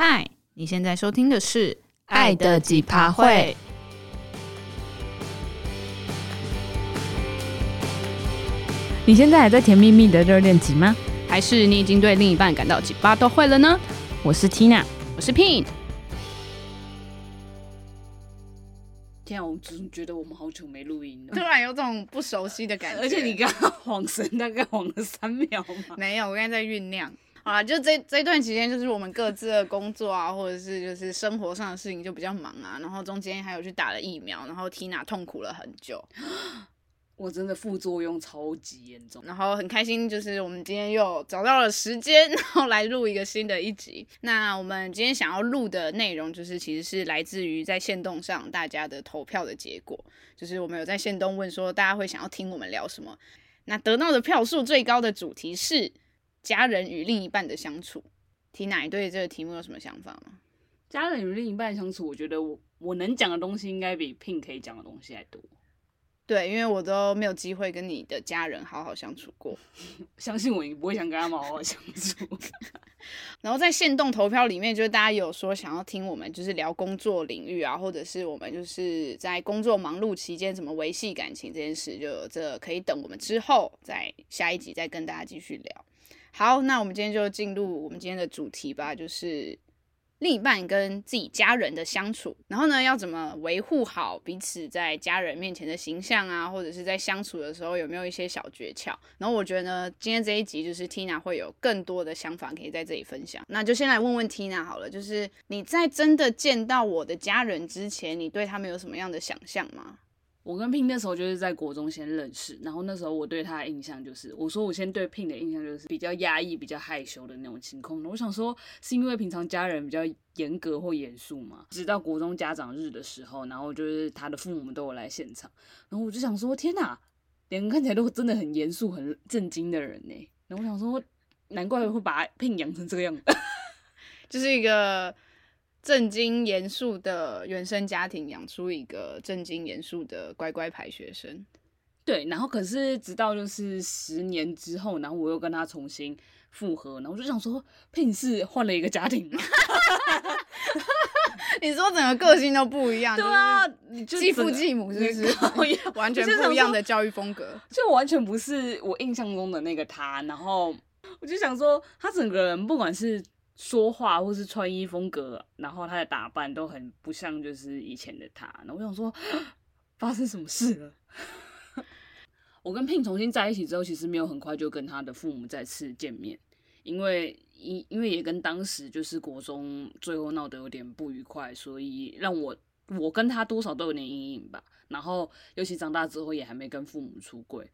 嗨，你现在收听的是《爱的几趴会》。你现在还在甜蜜蜜的热恋期吗？还是你已经对另一半感到几趴都会了呢？我是 Tina，我是 Pin。天啊，我总觉得我们好久没录音了，突然有种不熟悉的感觉。而且你刚刚晃神，大概晃了三秒吗？没有，我刚才在酝酿。啊，就这这段期间，就是我们各自的工作啊，或者是就是生活上的事情就比较忙啊。然后中间还有去打了疫苗，然后 Tina 痛苦了很久。我真的副作用超级严重，然后很开心，就是我们今天又找到了时间，然后来录一个新的一集。那我们今天想要录的内容，就是其实是来自于在线动上大家的投票的结果，就是我们有在线动问说大家会想要听我们聊什么。那得到的票数最高的主题是。家人与另一半的相处，Tina，你对这个题目有什么想法吗？家人与另一半相处，我觉得我我能讲的东西应该比 Pin 可以讲的东西还多。对，因为我都没有机会跟你的家人好好相处过，相信我，你不会想跟他们好好相处。然后在线动投票里面，就是大家有说想要听我们就是聊工作领域啊，或者是我们就是在工作忙碌期间怎么维系感情这件事，就这可以等我们之后在下一集再跟大家继续聊。好，那我们今天就进入我们今天的主题吧，就是另一半跟自己家人的相处，然后呢，要怎么维护好彼此在家人面前的形象啊，或者是在相处的时候有没有一些小诀窍？然后我觉得呢，今天这一集就是 Tina 会有更多的想法可以在这里分享。那就先来问问 Tina 好了，就是你在真的见到我的家人之前，你对他们有什么样的想象吗？我跟 Pin 那时候就是在国中先认识，然后那时候我对他的印象就是，我说我先对 Pin 的印象就是比较压抑、比较害羞的那种情况。我想说是因为平常家人比较严格或严肃嘛，直到国中家长日的时候，然后就是他的父母都有来现场，然后我就想说天哪，两个看起来都真的很严肃、很震惊的人呢。然后我想说，难怪会把 Pin 养成这个样子，就是一个。正经严肃的原生家庭养出一个正经严肃的乖乖牌学生，对，然后可是直到就是十年之后，然后我又跟他重新复合，然后我就想说，Pin 是换了一个家庭吗？你说整个个性都不一样，对啊，你就继父继母是不是完全不一样的教育风格？就完全不是我印象中的那个他，然后我就想说，他整个人不管是。说话或是穿衣风格，然后他的打扮都很不像就是以前的他。然后我想说，发生什么事了？我跟 Pin 重新在一起之后，其实没有很快就跟他的父母再次见面，因为因因为也跟当时就是国中最后闹得有点不愉快，所以让我我跟他多少都有点阴影吧。然后尤其长大之后也还没跟父母出轨。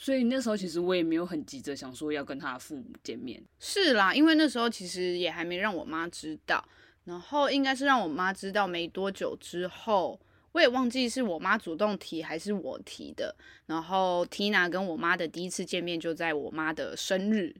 所以那时候其实我也没有很急着想说要跟他父母见面。是啦，因为那时候其实也还没让我妈知道，然后应该是让我妈知道没多久之后，我也忘记是我妈主动提还是我提的。然后 Tina 跟我妈的第一次见面就在我妈的生日。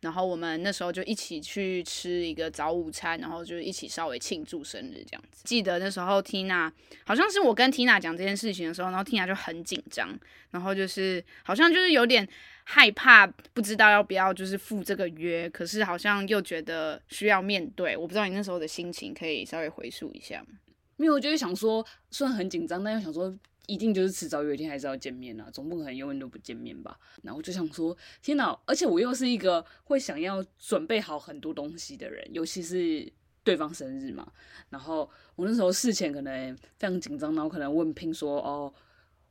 然后我们那时候就一起去吃一个早午餐，然后就一起稍微庆祝生日这样子。记得那时候 Tina 好像是我跟 Tina 讲这件事情的时候，然后 Tina 就很紧张，然后就是好像就是有点害怕，不知道要不要就是赴这个约，可是好像又觉得需要面对。我不知道你那时候的心情，可以稍微回溯一下吗？因为我就是想说，虽然很紧张，但又想说。一定就是迟早有一天还是要见面啊，总不可能永远都不见面吧？然后就想说，天哪！而且我又是一个会想要准备好很多东西的人，尤其是对方生日嘛。然后我那时候事前可能非常紧张，然后可能问拼说：“哦，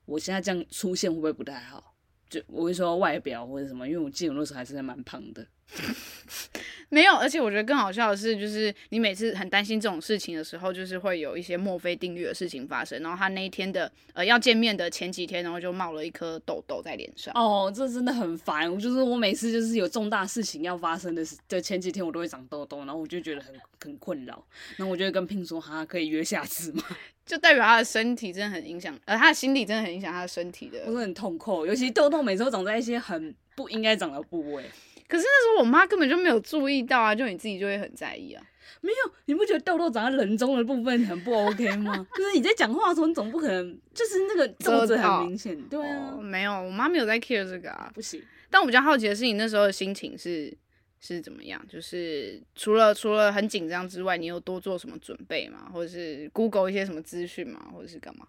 我现在这样出现会不会不太好？”就我会说外表或者什么，因为我记得我那时候还是蛮胖的。没有，而且我觉得更好笑的是，就是你每次很担心这种事情的时候，就是会有一些墨菲定律的事情发生。然后他那一天的呃要见面的前几天，然后就冒了一颗痘痘在脸上。哦，这真的很烦。我就是我每次就是有重大事情要发生的的前几天，我都会长痘痘，然后我就觉得很很困扰。然后我就会跟 Pin 说，哈，可以约下次吗？就代表他的身体真的很影响，呃，他的心理真的很影响他的身体的。我是很痛苦，尤其痘痘每次都长在一些很不应该长的部位。可是那时候我妈根本就没有注意到啊，就你自己就会很在意啊。没有，你不觉得痘痘长在人中的部分很不 OK 吗？就是你在讲话的时候，你总不可能就是那个皱褶很明显。对啊，哦，没有，我妈没有在 care 这个啊。不行。但我比较好奇的是，你那时候的心情是是怎么样？就是除了除了很紧张之外，你有多做什么准备吗？或者是 Google 一些什么资讯吗？或者是干嘛？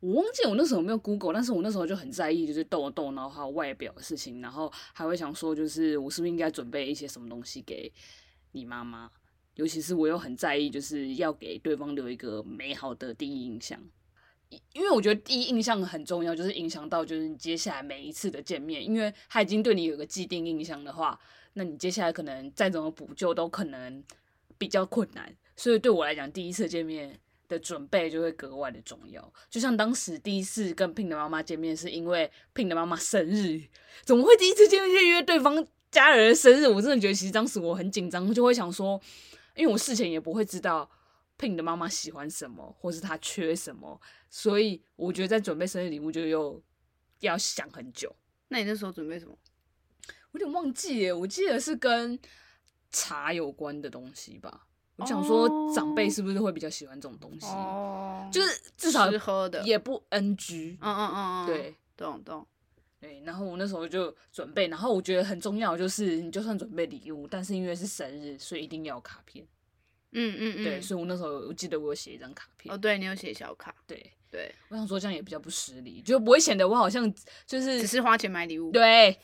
我忘记我那时候没有 Google，但是我那时候就很在意，就是痘痘，然后还有外表的事情，然后还会想说，就是我是不是应该准备一些什么东西给你妈妈？尤其是我又很在意，就是要给对方留一个美好的第一印象，因为我觉得第一印象很重要，就是影响到就是你接下来每一次的见面，因为他已经对你有个既定印象的话，那你接下来可能再怎么补救都可能比较困难，所以对我来讲，第一次见面。的准备就会格外的重要，就像当时第一次跟 Pin 的妈妈见面，是因为 Pin 的妈妈生日，怎么会第一次见面就约对方家人的生日？我真的觉得其实当时我很紧张，就会想说，因为我事前也不会知道 Pin 的妈妈喜欢什么，或是她缺什么，所以我觉得在准备生日礼物就又要想很久。那你那时候准备什么？我有点忘记耶，我记得是跟茶有关的东西吧。我想说，长辈是不是会比较喜欢这种东西？哦，就是至少喝的也不 NG。嗯嗯嗯嗯，对，懂懂。对，然后我那时候就准备，然后我觉得很重要，就是你就算准备礼物，但是因为是生日，所以一定要有卡片。嗯嗯嗯。对，所以我那时候我记得我有写一张卡片。哦，对，你有写小卡。对对，我想说这样也比较不失礼，就不会显得我好像就是只是花钱买礼物。对。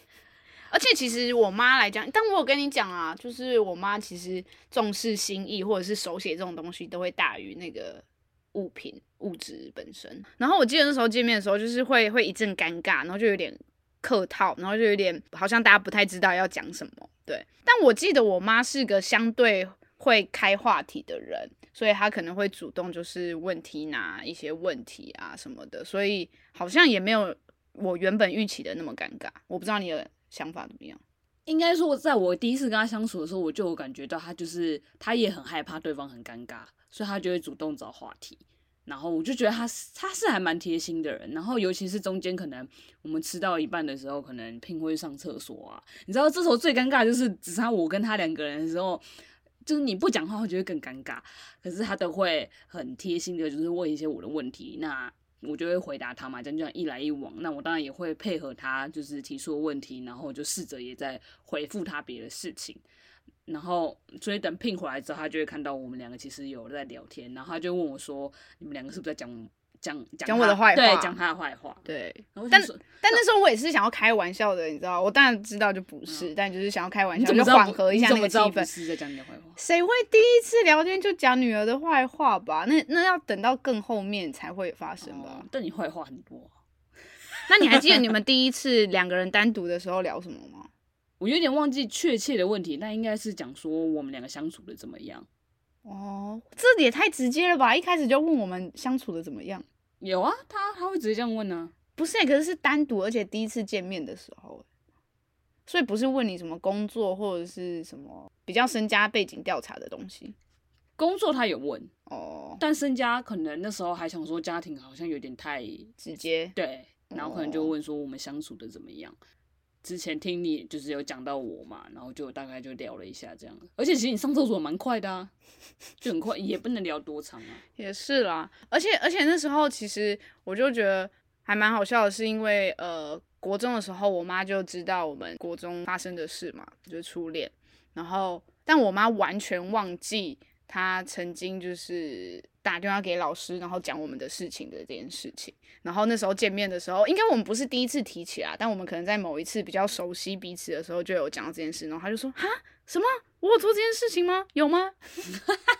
而且其实我妈来讲，但我有跟你讲啊，就是我妈其实重视心意或者是手写这种东西，都会大于那个物品物质本身。然后我记得那时候见面的时候，就是会会一阵尴尬，然后就有点客套，然后就有点好像大家不太知道要讲什么。对，但我记得我妈是个相对会开话题的人，所以她可能会主动就是问题拿一些问题啊什么的，所以好像也没有我原本预期的那么尴尬。我不知道你的。想法怎么样？应该说，在我第一次跟他相处的时候，我就有感觉到他就是他也很害怕对方很尴尬，所以他就会主动找话题。然后我就觉得他是他是还蛮贴心的人。然后尤其是中间可能我们吃到一半的时候，可能拼会上厕所啊，你知道这时候最尴尬就是只差我跟他两个人的时候，就是你不讲话，我觉得更尴尬。可是他都会很贴心的，就是问一些我的问题。那我就会回答他嘛，这样一来一往，那我当然也会配合他，就是提出问题，然后就试着也在回复他别的事情，然后所以等 Pin 回来之后，他就会看到我们两个其实有在聊天，然后他就问我说：“你们两个是不是在讲？”讲讲我的坏话，对，讲他的坏话，对。但但那时候我也是想要开玩笑的，你知道，我当然知道就不是，嗯、但就是想要开玩笑，就缓和一下那个气氛。是在讲你的坏话？谁会第一次聊天就讲女儿的坏话吧？那那要等到更后面才会发生吧？哦、但你坏话很多。那你还记得你们第一次两个人单独的时候聊什么吗？我有点忘记确切的问题，那应该是讲说我们两个相处的怎么样。哦，这也太直接了吧！一开始就问我们相处的怎么样。有啊，他他会直接这样问呢、啊？不是、欸，可是是单独，而且第一次见面的时候，所以不是问你什么工作或者是什么比较身家背景调查的东西。工作他有问哦，但身家可能那时候还想说家庭好像有点太直接，对，然后可能就问说我们相处的怎么样。哦之前听你就是有讲到我嘛，然后就大概就聊了一下这样，而且其实你上厕所蛮快的啊，就很快，也不能聊多长啊。也是啦，而且而且那时候其实我就觉得还蛮好笑的，是因为呃国中的时候我妈就知道我们国中发生的事嘛，就初恋，然后但我妈完全忘记她曾经就是。打电话给老师，然后讲我们的事情的这件事情。然后那时候见面的时候，应该我们不是第一次提起啊，但我们可能在某一次比较熟悉彼此的时候就有讲到这件事。然后他就说：“哈，什么？我有做这件事情吗？有吗？”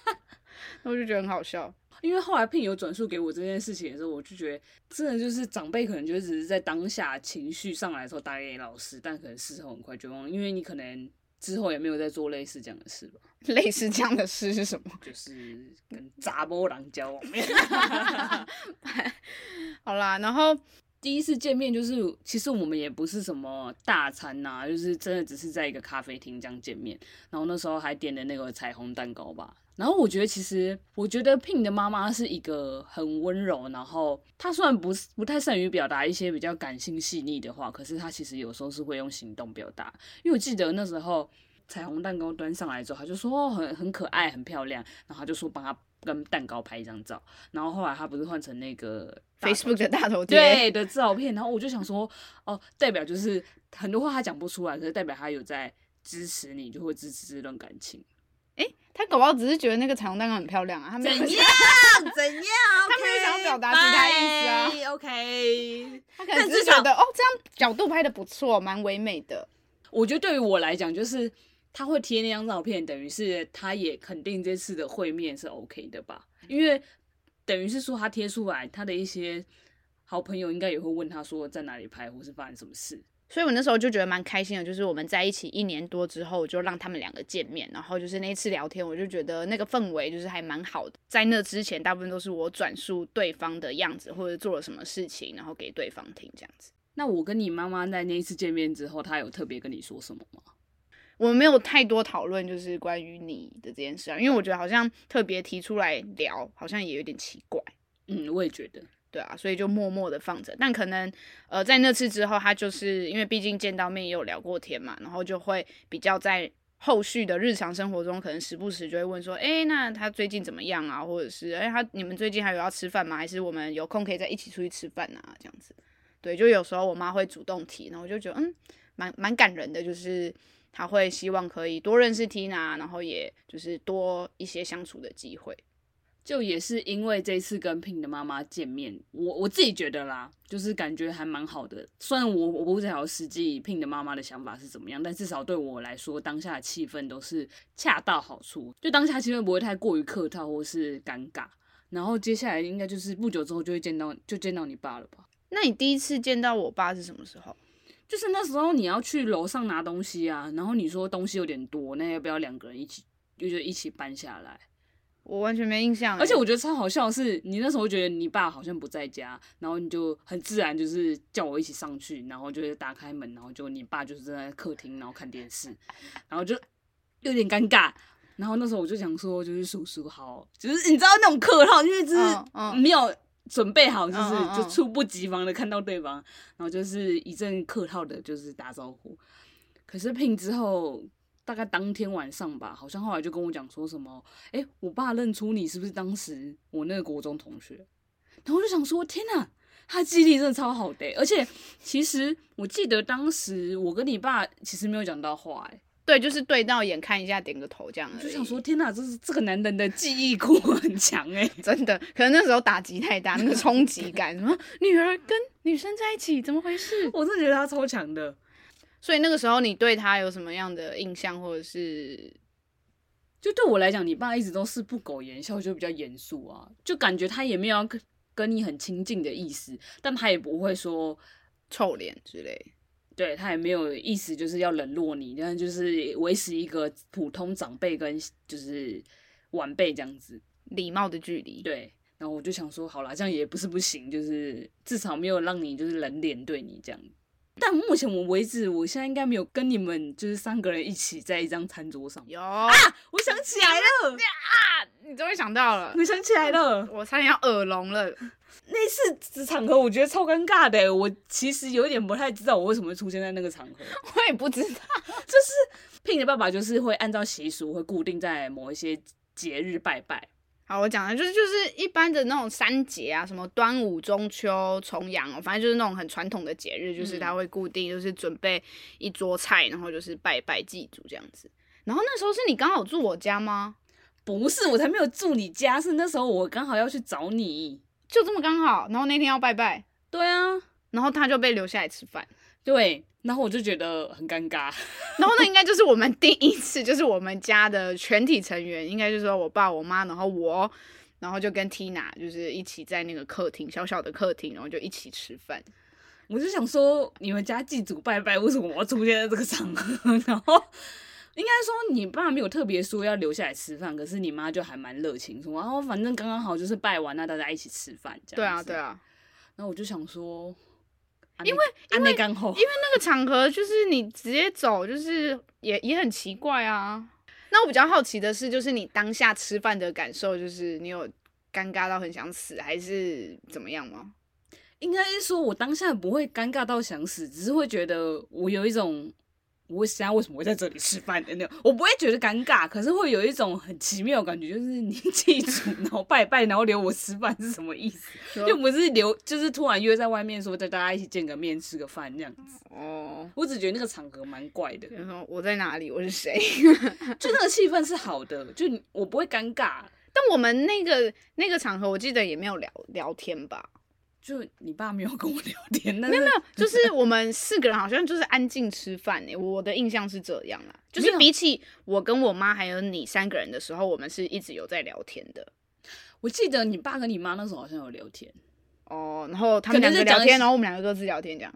那我就觉得很好笑，因为后来 Pin 有转述给我这件事情的时候，我就觉得真的就是长辈可能就只是在当下情绪上来的时候打给老师，但可能事后很快就忘，因为你可能。之后也没有再做类似这样的事吧？类似这样的事是什么？就是跟杂波郎交往。好啦，然后第一次见面就是，其实我们也不是什么大餐呐、啊，就是真的只是在一个咖啡厅这样见面。然后那时候还点的那个彩虹蛋糕吧。然后我觉得，其实我觉得 Pin 的妈妈是一个很温柔，然后她虽然不是不太善于表达一些比较感性细腻的话，可是她其实有时候是会用行动表达。因为我记得那时候彩虹蛋糕端上来之后，她就说哦，很很可爱，很漂亮，然后她就说帮她跟蛋糕拍一张照。然后后来她不是换成那个 Facebook 的大头贴对的照片，然后我就想说哦，代表就是很多话她讲不出来，可是代表她有在。支持你，就会支持这段感情。哎、欸，他搞不好只是觉得那个彩虹蛋糕很漂亮啊，他没有怎样怎样，他没有想要表达其他意思啊。OK，他可能只是觉得哦，这样角度拍的不错，蛮唯美的。我觉得对于我来讲，就是他会贴那张照片，等于是他也肯定这次的会面是 OK 的吧？因为等于是说他贴出来，他的一些好朋友应该也会问他说在哪里拍，或是发生什么事。所以我那时候就觉得蛮开心的，就是我们在一起一年多之后，就让他们两个见面，然后就是那一次聊天，我就觉得那个氛围就是还蛮好的。在那之前，大部分都是我转述对方的样子或者做了什么事情，然后给对方听这样子。那我跟你妈妈在那一次见面之后，她有特别跟你说什么吗？我没有太多讨论，就是关于你的这件事啊，因为我觉得好像特别提出来聊，好像也有点奇怪。嗯，我也觉得，对啊，所以就默默的放着。但可能呃，在那次之后，他就是因为毕竟见到面也有聊过天嘛，然后就会比较在后续的日常生活中，可能时不时就会问说，哎，那他最近怎么样啊？或者是哎，他你们最近还有要吃饭吗？还是我们有空可以再一起出去吃饭啊？这样子。对，就有时候我妈会主动提，然后我就觉得嗯，蛮蛮感人的，就是她会希望可以多认识 Tina，然后也就是多一些相处的机会。就也是因为这次跟 Pin 的妈妈见面，我我自己觉得啦，就是感觉还蛮好的。虽然我我不知道实际 Pin 的妈妈的想法是怎么样，但至少对我来说，当下的气氛都是恰到好处，就当下气氛不会太过于客套或是尴尬。然后接下来应该就是不久之后就会见到，就见到你爸了吧？那你第一次见到我爸是什么时候？就是那时候你要去楼上拿东西啊，然后你说东西有点多，那要不要两个人一起，就就一起搬下来？我完全没印象。而且我觉得超好笑的是，你那时候觉得你爸好像不在家，然后你就很自然就是叫我一起上去，然后就是打开门，然后就你爸就是在客厅，然后看电视，然后就有点尴尬。然后那时候我就想说，就是叔叔好，就是你知道那种客套，因为就是没有。准备好就是就猝不及防的看到对方，然后就是一阵客套的，就是打招呼。可是 Pin 之后，大概当天晚上吧，好像后来就跟我讲说什么，哎，我爸认出你是不是当时我那个国中同学？然后我就想说，天哪，他记忆力真的超好的。而且其实我记得当时我跟你爸其实没有讲到话，哎。对，就是对到眼看一下，点个头这样。就想说，天哪，这是这个男人的记忆库很强哎，真的。可能那时候打击太大，那个冲击感，什么女儿跟女生在一起，怎么回事？我真的觉得他超强的。所以那个时候你对他有什么样的印象，或者是？就对我来讲，你爸一直都是不苟言笑，就比较严肃啊，就感觉他也没有要跟跟你很亲近的意思，但他也不会说臭脸之类。对，他也没有意思，就是要冷落你，但就是维持一个普通长辈跟就是晚辈这样子礼貌的距离。对，然后我就想说，好啦，这样也不是不行，就是至少没有让你就是冷脸对你这样。但目前我为止，我现在应该没有跟你们就是三个人一起在一张餐桌上。有啊，我想起来了 啊，你终于想到了，我想起来了，我差点要耳聋了。那次场合我觉得超尴尬的，我其实有点不太知道我为什么会出现在那个场合。我也不知道，就是 Pin 的爸爸就是会按照习俗会固定在某一些节日拜拜。好，我讲的就是就是一般的那种三节啊，什么端午、中秋、重阳哦，反正就是那种很传统的节日，就是他会固定就是准备一桌菜，然后就是拜拜祭祖这样子。然后那时候是你刚好住我家吗？不是，我才没有住你家，是那时候我刚好要去找你。就这么刚好，然后那天要拜拜，对啊，然后他就被留下来吃饭，对，然后我就觉得很尴尬，然后那应该就是我们第一次，就是我们家的全体成员，应该就是说我爸、我妈，然后我，然后就跟 Tina 就是一起在那个客厅，小小的客厅，然后就一起吃饭。我就想说，你们家祭祖拜拜，为什么我要出现在这个场合？然后。应该说，你爸没有特别说要留下来吃饭，可是你妈就还蛮热情，说然后反正刚刚好就是拜完，那大家一起吃饭这样。对啊，对啊。然后我就想说，因为因为，因为那个场合就是你直接走，就是也也很奇怪啊。那我比较好奇的是，就是你当下吃饭的感受，就是你有尴尬到很想死，还是怎么样吗？应该是说我当下不会尴尬到想死，只是会觉得我有一种。我现在为什么会在这里吃饭的那种，我不会觉得尴尬，可是会有一种很奇妙的感觉，就是你 祭祖，然后拜拜，然后留我吃饭是什么意思？又不是留，就是突然约在外面说，带大家一起见个面吃个饭这样子。哦，我只觉得那个场合蛮怪的。然后我在哪里？我是谁？就那个气氛是好的，就我不会尴尬。但我们那个那个场合，我记得也没有聊聊天吧。就你爸没有跟我聊天，没有没有，就是我们四个人好像就是安静吃饭诶，我的印象是这样啦。就是比起我跟我妈还有你三个人的时候，我们是一直有在聊天的。我记得你爸跟你妈那时候好像有聊天哦，然后他们两个聊天，然后我们两个各自聊天这样。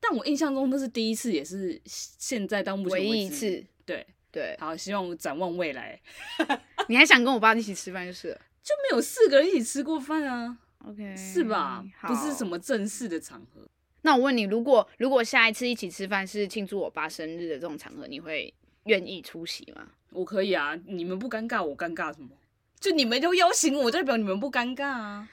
但我印象中那是第一次，也是现在到目前唯一一次。对对，好，希望展望未来。你还想跟我爸一起吃饭就是了，就没有四个人一起吃过饭啊。OK，是吧？不是什么正式的场合。那我问你，如果如果下一次一起吃饭是庆祝我爸生日的这种场合，你会愿意出席吗？我可以啊，你们不尴尬，我尴尬什么？就你们都邀请我，代表你们不尴尬啊。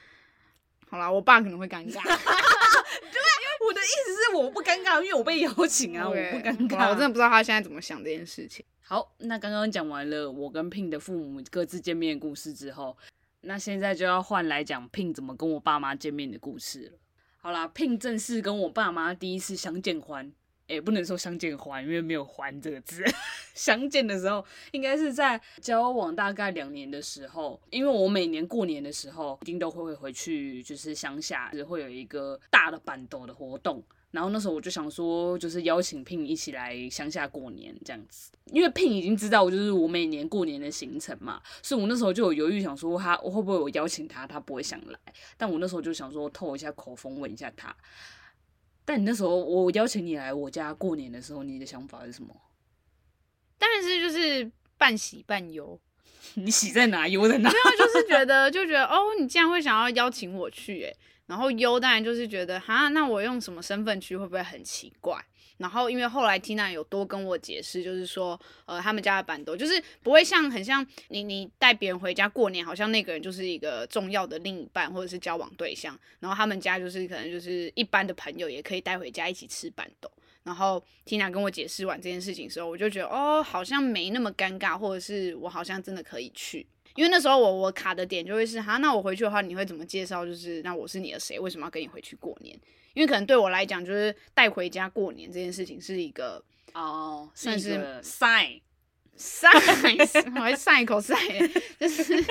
好啦，我爸可能会尴尬。对，我的意思是我不尴尬，因为我被邀请啊，okay, 我不尴尬。我真的不知道他现在怎么想这件事情。好，那刚刚讲完了我跟 Pin 的父母各自见面的故事之后。那现在就要换来讲 Pin 怎么跟我爸妈见面的故事了。好啦，Pin 正式跟我爸妈第一次相见欢，也、不能说相见欢，因为没有“欢”这个字。相见的时候，应该是在交往大概两年的时候，因为我每年过年的时候，一定都会回去，就是乡下，就是会有一个大的板斗的活动。然后那时候我就想说，就是邀请 Pin 一起来乡下过年这样子，因为 Pin 已经知道我就是我每年过年的行程嘛，所以我那时候就有犹豫，想说他我会不会我邀请他，他不会想来。但我那时候就想说透一下口风问一下他。但你那时候我邀请你来我家过年的时候，你的想法是什么？当然是就是半喜半忧。你喜在哪，忧在哪？没有，就是觉得就觉得哦，你竟然会想要邀请我去，哎。然后优当然就是觉得哈，那我用什么身份去会不会很奇怪？然后因为后来 Tina 有多跟我解释，就是说呃他们家的板豆就是不会像很像你你带别人回家过年，好像那个人就是一个重要的另一半或者是交往对象。然后他们家就是可能就是一般的朋友也可以带回家一起吃板豆。然后 Tina 跟我解释完这件事情的时候，我就觉得哦好像没那么尴尬，或者是我好像真的可以去。因为那时候我我卡的点就会是哈，那我回去的话你会怎么介绍？就是那我是你的谁？为什么要跟你回去过年？因为可能对我来讲，就是带回家过年这件事情是一个哦，算是 sign sign，我还 sign 口 sign，就是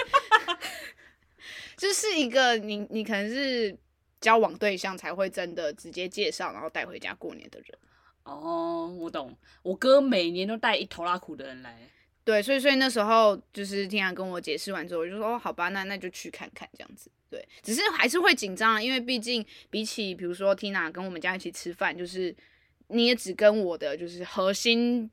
就是一个你你可能是交往对象才会真的直接介绍，然后带回家过年的人。哦，我懂，我哥每年都带一头拉苦的人来。对，所以所以那时候就是听他跟我解释完之后，我就说哦，好吧，那那就去看看这样子。对，只是还是会紧张啊，因为毕竟比起比如说 Tina 跟我们家一起吃饭，就是你也只跟我的就是核心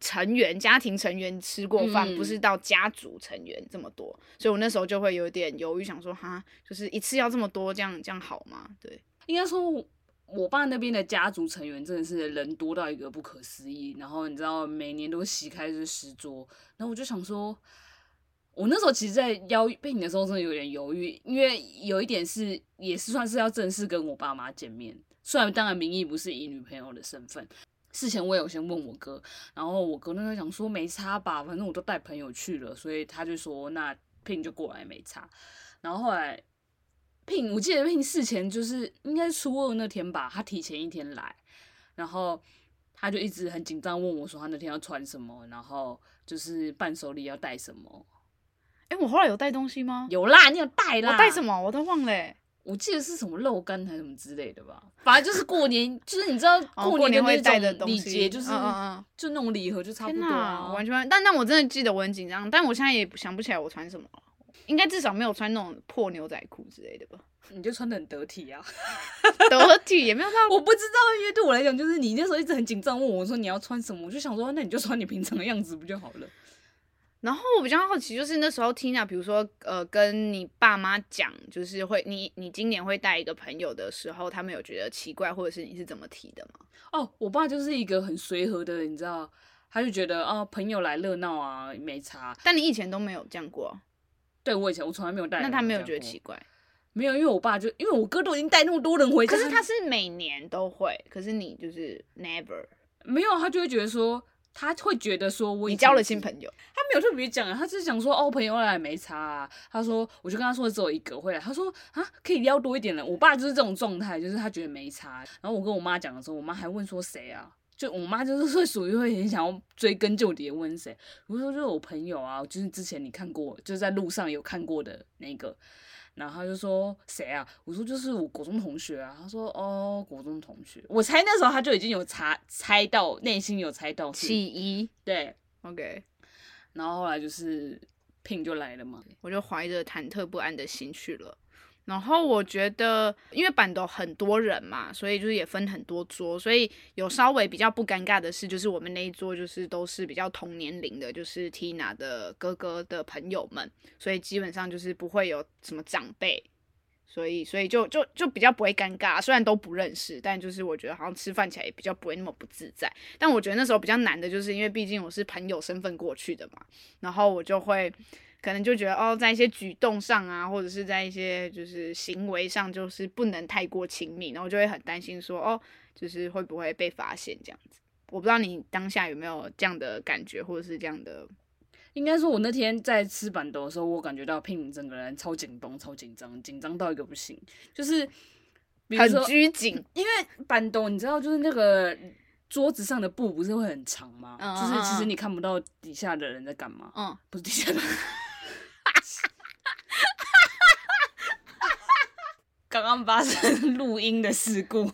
成员、家庭成员吃过饭，嗯、不是到家族成员这么多，所以我那时候就会有点犹豫，想说哈，就是一次要这么多，这样这样好吗？对，应该说。我爸那边的家族成员真的是人多到一个不可思议，然后你知道每年都席开这十桌，然后我就想说，我那时候其实，在邀聘你的时候真的有点犹豫，因为有一点是也是算是要正式跟我爸妈见面，虽然当然名义不是以女朋友的身份，事前我有先问我哥，然后我哥那时候想说没差吧，反正我都带朋友去了，所以他就说那聘就过来没差，然后后来。聘，我记得聘事前就是应该是初二那天吧，他提前一天来，然后他就一直很紧张问我说他那天要穿什么，然后就是伴手礼要带什么。哎，我后来有带东西吗？有啦，你有带啦。我带什么？我都忘了。我记得是什么肉干还是什么之类的吧。反正就是过年，就是你知道过年会带的礼节，就是嗯嗯，就那种礼盒就差不多啊。完全，但但我真的记得我很紧张，但我现在也想不起来我穿什么。应该至少没有穿那种破牛仔裤之类的吧？你就穿的很得体啊，得体也没有到。我不知道，因为对我来讲，就是你那时候一直很紧张问我说你要穿什么，我就想说那你就穿你平常的样子不就好了。然后我比较好奇，就是那时候 Tina，比如说呃，跟你爸妈讲，就是会你你今年会带一个朋友的时候，他们有觉得奇怪，或者是你是怎么提的吗？哦，我爸就是一个很随和的人，你知道，他就觉得哦，朋友来热闹啊，没差。但你以前都没有这样过。对，我以前我从来没有带，那他没有觉得奇怪？没有，因为我爸就因为我哥都已经带那么多人回家，可是他是每年都会，可是你就是 never。没有，他就会觉得说，他会觉得说我你交了新朋友，他没有特别讲，他只是讲说哦，朋友来没差啊。他说，我就跟他说只有一个会来，他说啊，可以邀多一点人。我爸就是这种状态，就是他觉得没差。然后我跟我妈讲的时候，我妈还问说谁啊？就我妈就是 会属于会很想要追根究底的问谁。我说就是我朋友啊，就是之前你看过，就是在路上有看过的那个。然后他就说谁啊？我说就是我国中同学啊。他说哦，国中同学。我猜那时候他就已经有查猜到，内心有猜到起疑。对，OK。然后后来就是 Pin 就来了嘛，我就怀着忐忑不安的心去了。然后我觉得，因为办桌很多人嘛，所以就是也分很多桌，所以有稍微比较不尴尬的事，就是我们那一桌就是都是比较同年龄的，就是 Tina 的哥哥的朋友们，所以基本上就是不会有什么长辈，所以所以就就就比较不会尴尬。虽然都不认识，但就是我觉得好像吃饭起来也比较不会那么不自在。但我觉得那时候比较难的就是因为毕竟我是朋友身份过去的嘛，然后我就会。可能就觉得哦，在一些举动上啊，或者是在一些就是行为上，就是不能太过亲密，然后就会很担心说哦，就是会不会被发现这样子。我不知道你当下有没有这样的感觉，或者是这样的。应该说，我那天在吃板豆的时候，我感觉到聘整个人超紧绷、超紧张，紧张到一个不行，就是很拘谨。因为板豆，你知道，就是那个桌子上的布不是会很长吗？嗯、就是其实你看不到底下的人在干嘛。嗯，不是底下的人。刚刚发生录音的事故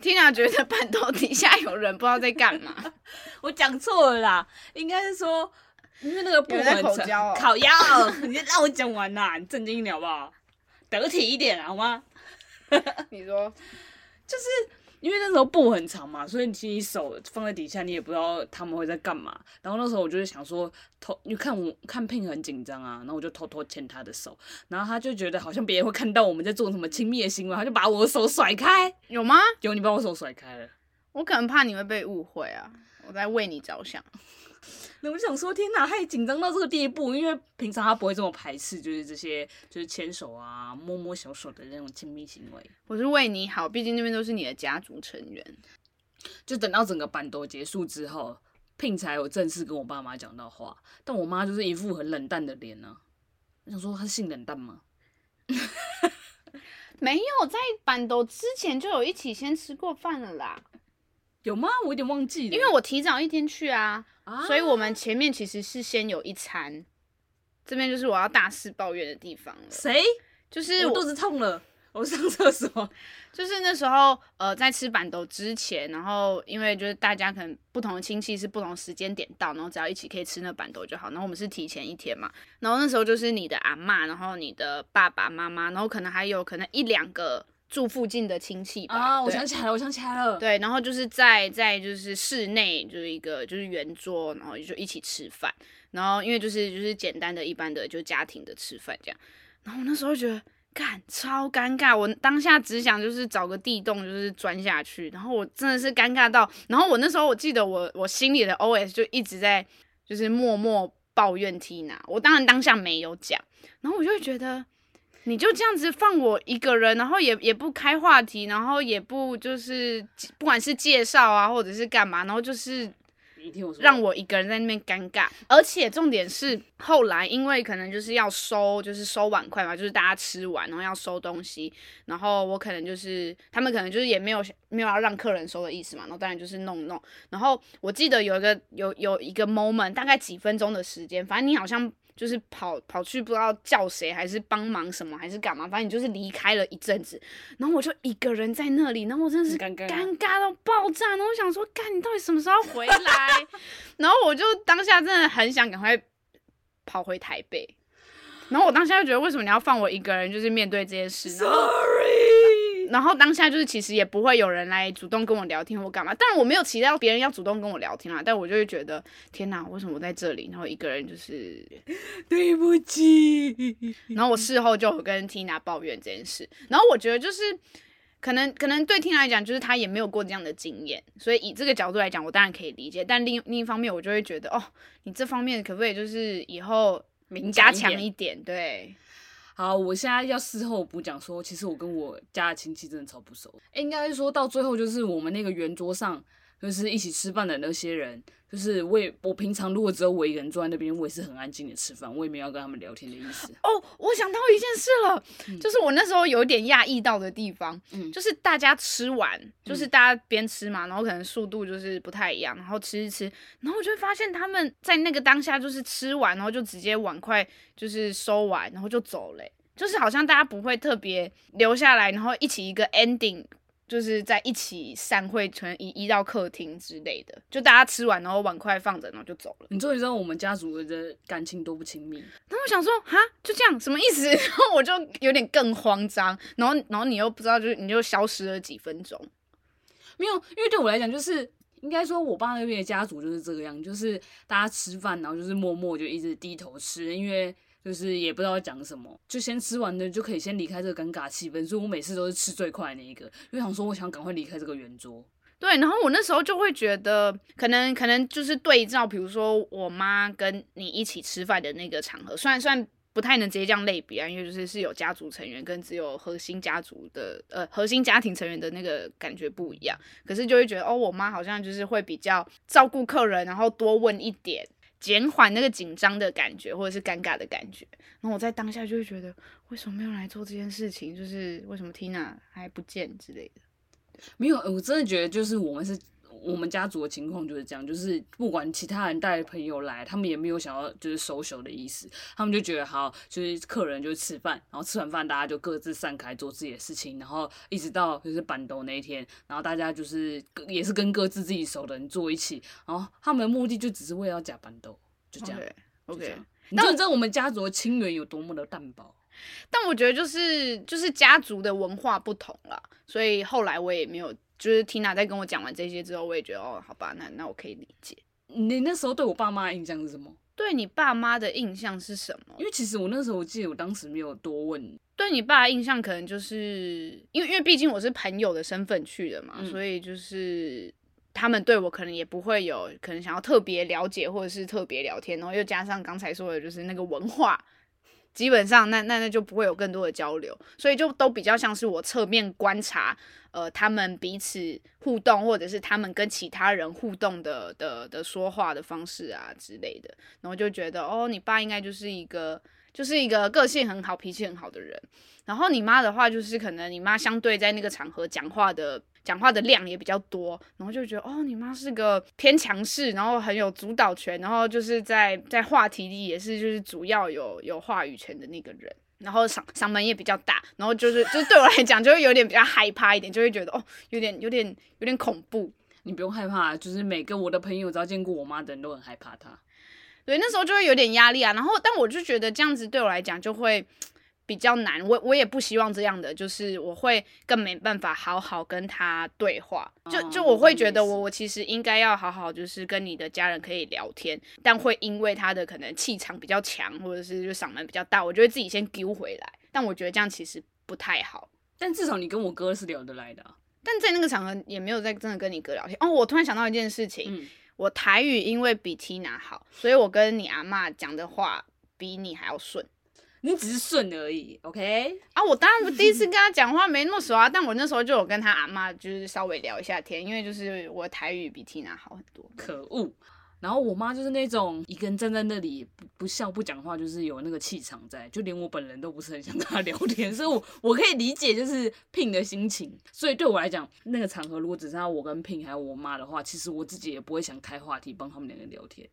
，Tina 觉得半岛底下有人不知道在干嘛。我讲错了啦，应该是说因为那个部门口交、喔，烤鸭，你让我讲完啦，你正经一点好不好？得体一点好吗？你说，就是。因为那时候布很长嘛，所以你其实你手放在底下，你也不知道他们会在干嘛。然后那时候我就是想说，偷，你看我看 Pin 很紧张啊，然后我就偷偷牵他的手，然后他就觉得好像别人会看到我们在做什么亲密的行为，他就把我的手甩开。有吗？有，你把我手甩开了。我可能怕你会被误会啊，我在为你着想。那我想说，天哪，他也紧张到这个地步，因为平常他不会这么排斥，就是这些，就是牵手啊、摸摸小手的那种亲密行为。我是为你好，毕竟那边都是你的家族成员。就等到整个板斗结束之后，聘才有正式跟我爸妈讲到话，但我妈就是一副很冷淡的脸呢、啊。我想说，她性冷淡吗？没有，在板斗之前就有一起先吃过饭了啦。有吗？我有点忘记了，因为我提早一天去啊，啊，所以我们前面其实是先有一餐，这边就是我要大肆抱怨的地方了。谁？就是我，我肚子痛了，我上厕所。就是那时候，呃，在吃板豆之前，然后因为就是大家可能不同的亲戚是不同时间点到，然后只要一起可以吃那板豆就好。然后我们是提前一天嘛，然后那时候就是你的阿嬷，然后你的爸爸妈妈，然后可能还有可能一两个。住附近的亲戚吧。啊，我想起来了，我想起来了。对，然后就是在在就是室内就是一个就是圆桌，然后就一起吃饭。然后因为就是就是简单的一般的就家庭的吃饭这样。然后我那时候觉得，干超尴尬，我当下只想就是找个地洞就是钻下去。然后我真的是尴尬到，然后我那时候我记得我我心里的 OS 就一直在就是默默抱怨 Tina。我当然当下没有讲，然后我就会觉得。你就这样子放我一个人，然后也也不开话题，然后也不就是不管是介绍啊，或者是干嘛，然后就是让我一个人在那边尴尬。而且重点是后来，因为可能就是要收，就是收碗筷嘛，就是大家吃完然后要收东西，然后我可能就是他们可能就是也没有没有要让客人收的意思嘛，然后当然就是弄弄。然后我记得有一个有有一个 moment，大概几分钟的时间，反正你好像。就是跑跑去不知道叫谁，还是帮忙什么，还是干嘛？反正你就是离开了一阵子，然后我就一个人在那里，然后我真的是尴尬到爆炸。然后我想说，干你到底什么时候回来？然后我就当下真的很想赶快跑回台北。然后我当下就觉得，为什么你要放我一个人，就是面对这件事？Sorry。然后当下就是其实也不会有人来主动跟我聊天或干嘛，但我没有期待别人要主动跟我聊天啊，但我就会觉得天哪，为什么我在这里，然后一个人就是 对不起。然后我事后就跟 Tina 抱怨这件事，然后我觉得就是可能可能对 Tina 来讲，就是他也没有过这样的经验，所以以这个角度来讲，我当然可以理解。但另另一方面，我就会觉得哦，你这方面可不可以就是以后加强一点？对。好，我现在要事后补讲说，其实我跟我家的亲戚真的超不熟。应该说到最后，就是我们那个圆桌上就是一起吃饭的那些人。就是我也，我平常如果只有我一个人坐在那边，我也是很安静的吃饭，我也没有要跟他们聊天的意思。哦，我想到一件事了，嗯、就是我那时候有点讶异到的地方，嗯，就是大家吃完，就是大家边吃嘛，然后可能速度就是不太一样，然后吃一吃，然后我就会发现他们在那个当下就是吃完，然后就直接碗筷就是收完，然后就走了，就是好像大家不会特别留下来，然后一起一个 ending。就是在一起散会，可能移移到客厅之类的，就大家吃完，然后碗筷放着，然后就走了。你终于知道我们家族的感情多不亲密。然后我想说，哈，就这样，什么意思？然后我就有点更慌张。然后，然后你又不知道，就是你就消失了几分钟。没有，因为对我来讲，就是应该说，我爸那边的家族就是这个样，就是大家吃饭，然后就是默默就一直低头吃，因为。就是也不知道讲什么，就先吃完的就可以先离开这个尴尬气氛，所以我每次都是吃最快那一个，因为想说我想赶快离开这个圆桌。对，然后我那时候就会觉得，可能可能就是对照，比如说我妈跟你一起吃饭的那个场合，虽然算不太能直接这样类比啊，因为就是是有家族成员跟只有核心家族的呃核心家庭成员的那个感觉不一样，可是就会觉得哦，我妈好像就是会比较照顾客人，然后多问一点。减缓那个紧张的感觉，或者是尴尬的感觉。然后我在当下就会觉得，为什么没有来做这件事情？就是为什么 Tina 还不见之类的？没有，我真的觉得就是我们是。我们家族的情况就是这样，就是不管其他人带朋友来，他们也没有想要就是 social 的意思，他们就觉得好，就是客人就吃饭，然后吃完饭大家就各自散开做自己的事情，然后一直到就是办桌那一天，然后大家就是也是跟各自自己熟的人坐一起，然后他们的目的就只是为了要假办桌，就这样。OK，, okay. 你就知道我们家族的亲缘有多么的淡薄。但我觉得就是就是家族的文化不同了，所以后来我也没有。就是 Tina 在跟我讲完这些之后，我也觉得哦，好吧，那那我可以理解。你那时候对我爸妈的印象是什么？对你爸妈的印象是什么？因为其实我那时候我记得我当时没有多问。对你爸的印象可能就是因为因为毕竟我是朋友的身份去的嘛，嗯、所以就是他们对我可能也不会有可能想要特别了解或者是特别聊天，然后又加上刚才说的就是那个文化。基本上那，那那就不会有更多的交流，所以就都比较像是我侧面观察，呃，他们彼此互动，或者是他们跟其他人互动的的的说话的方式啊之类的，然后就觉得，哦，你爸应该就是一个就是一个个性很好、脾气很好的人，然后你妈的话，就是可能你妈相对在那个场合讲话的。讲话的量也比较多，然后就觉得哦，你妈是个偏强势，然后很有主导权，然后就是在在话题里也是就是主要有有话语权的那个人，然后嗓嗓门也比较大，然后就是就是对我来讲就会有点比较害怕一点，就会觉得哦，有点有点有点恐怖。你不用害怕，就是每个我的朋友只要见过我妈的人都很害怕她。对，那时候就会有点压力啊，然后但我就觉得这样子对我来讲就会。比较难，我我也不希望这样的，就是我会更没办法好好跟他对话，就就我会觉得我我其实应该要好好就是跟你的家人可以聊天，但会因为他的可能气场比较强，或者是就嗓门比较大，我就会自己先丢回来，但我觉得这样其实不太好。但至少你跟我哥是聊得来的啊，但在那个场合也没有在真的跟你哥聊天。哦，我突然想到一件事情，嗯，我台语因为比 Tina 好，所以我跟你阿嬷讲的话比你还要顺。你只是顺而已，OK？啊，我当然不第一次跟他讲话没那么熟啊，但我那时候就有跟他阿妈就是稍微聊一下天，因为就是我台语比 Tina 好很多。可恶！然后我妈就是那种一个人站在那里不不笑不讲话，就是有那个气场在，就连我本人都不是很想跟她聊天，所以我我可以理解就是 Pin 的心情。所以对我来讲，那个场合如果只剩下我跟 Pin 还有我妈的话，其实我自己也不会想开话题帮他们两个聊天。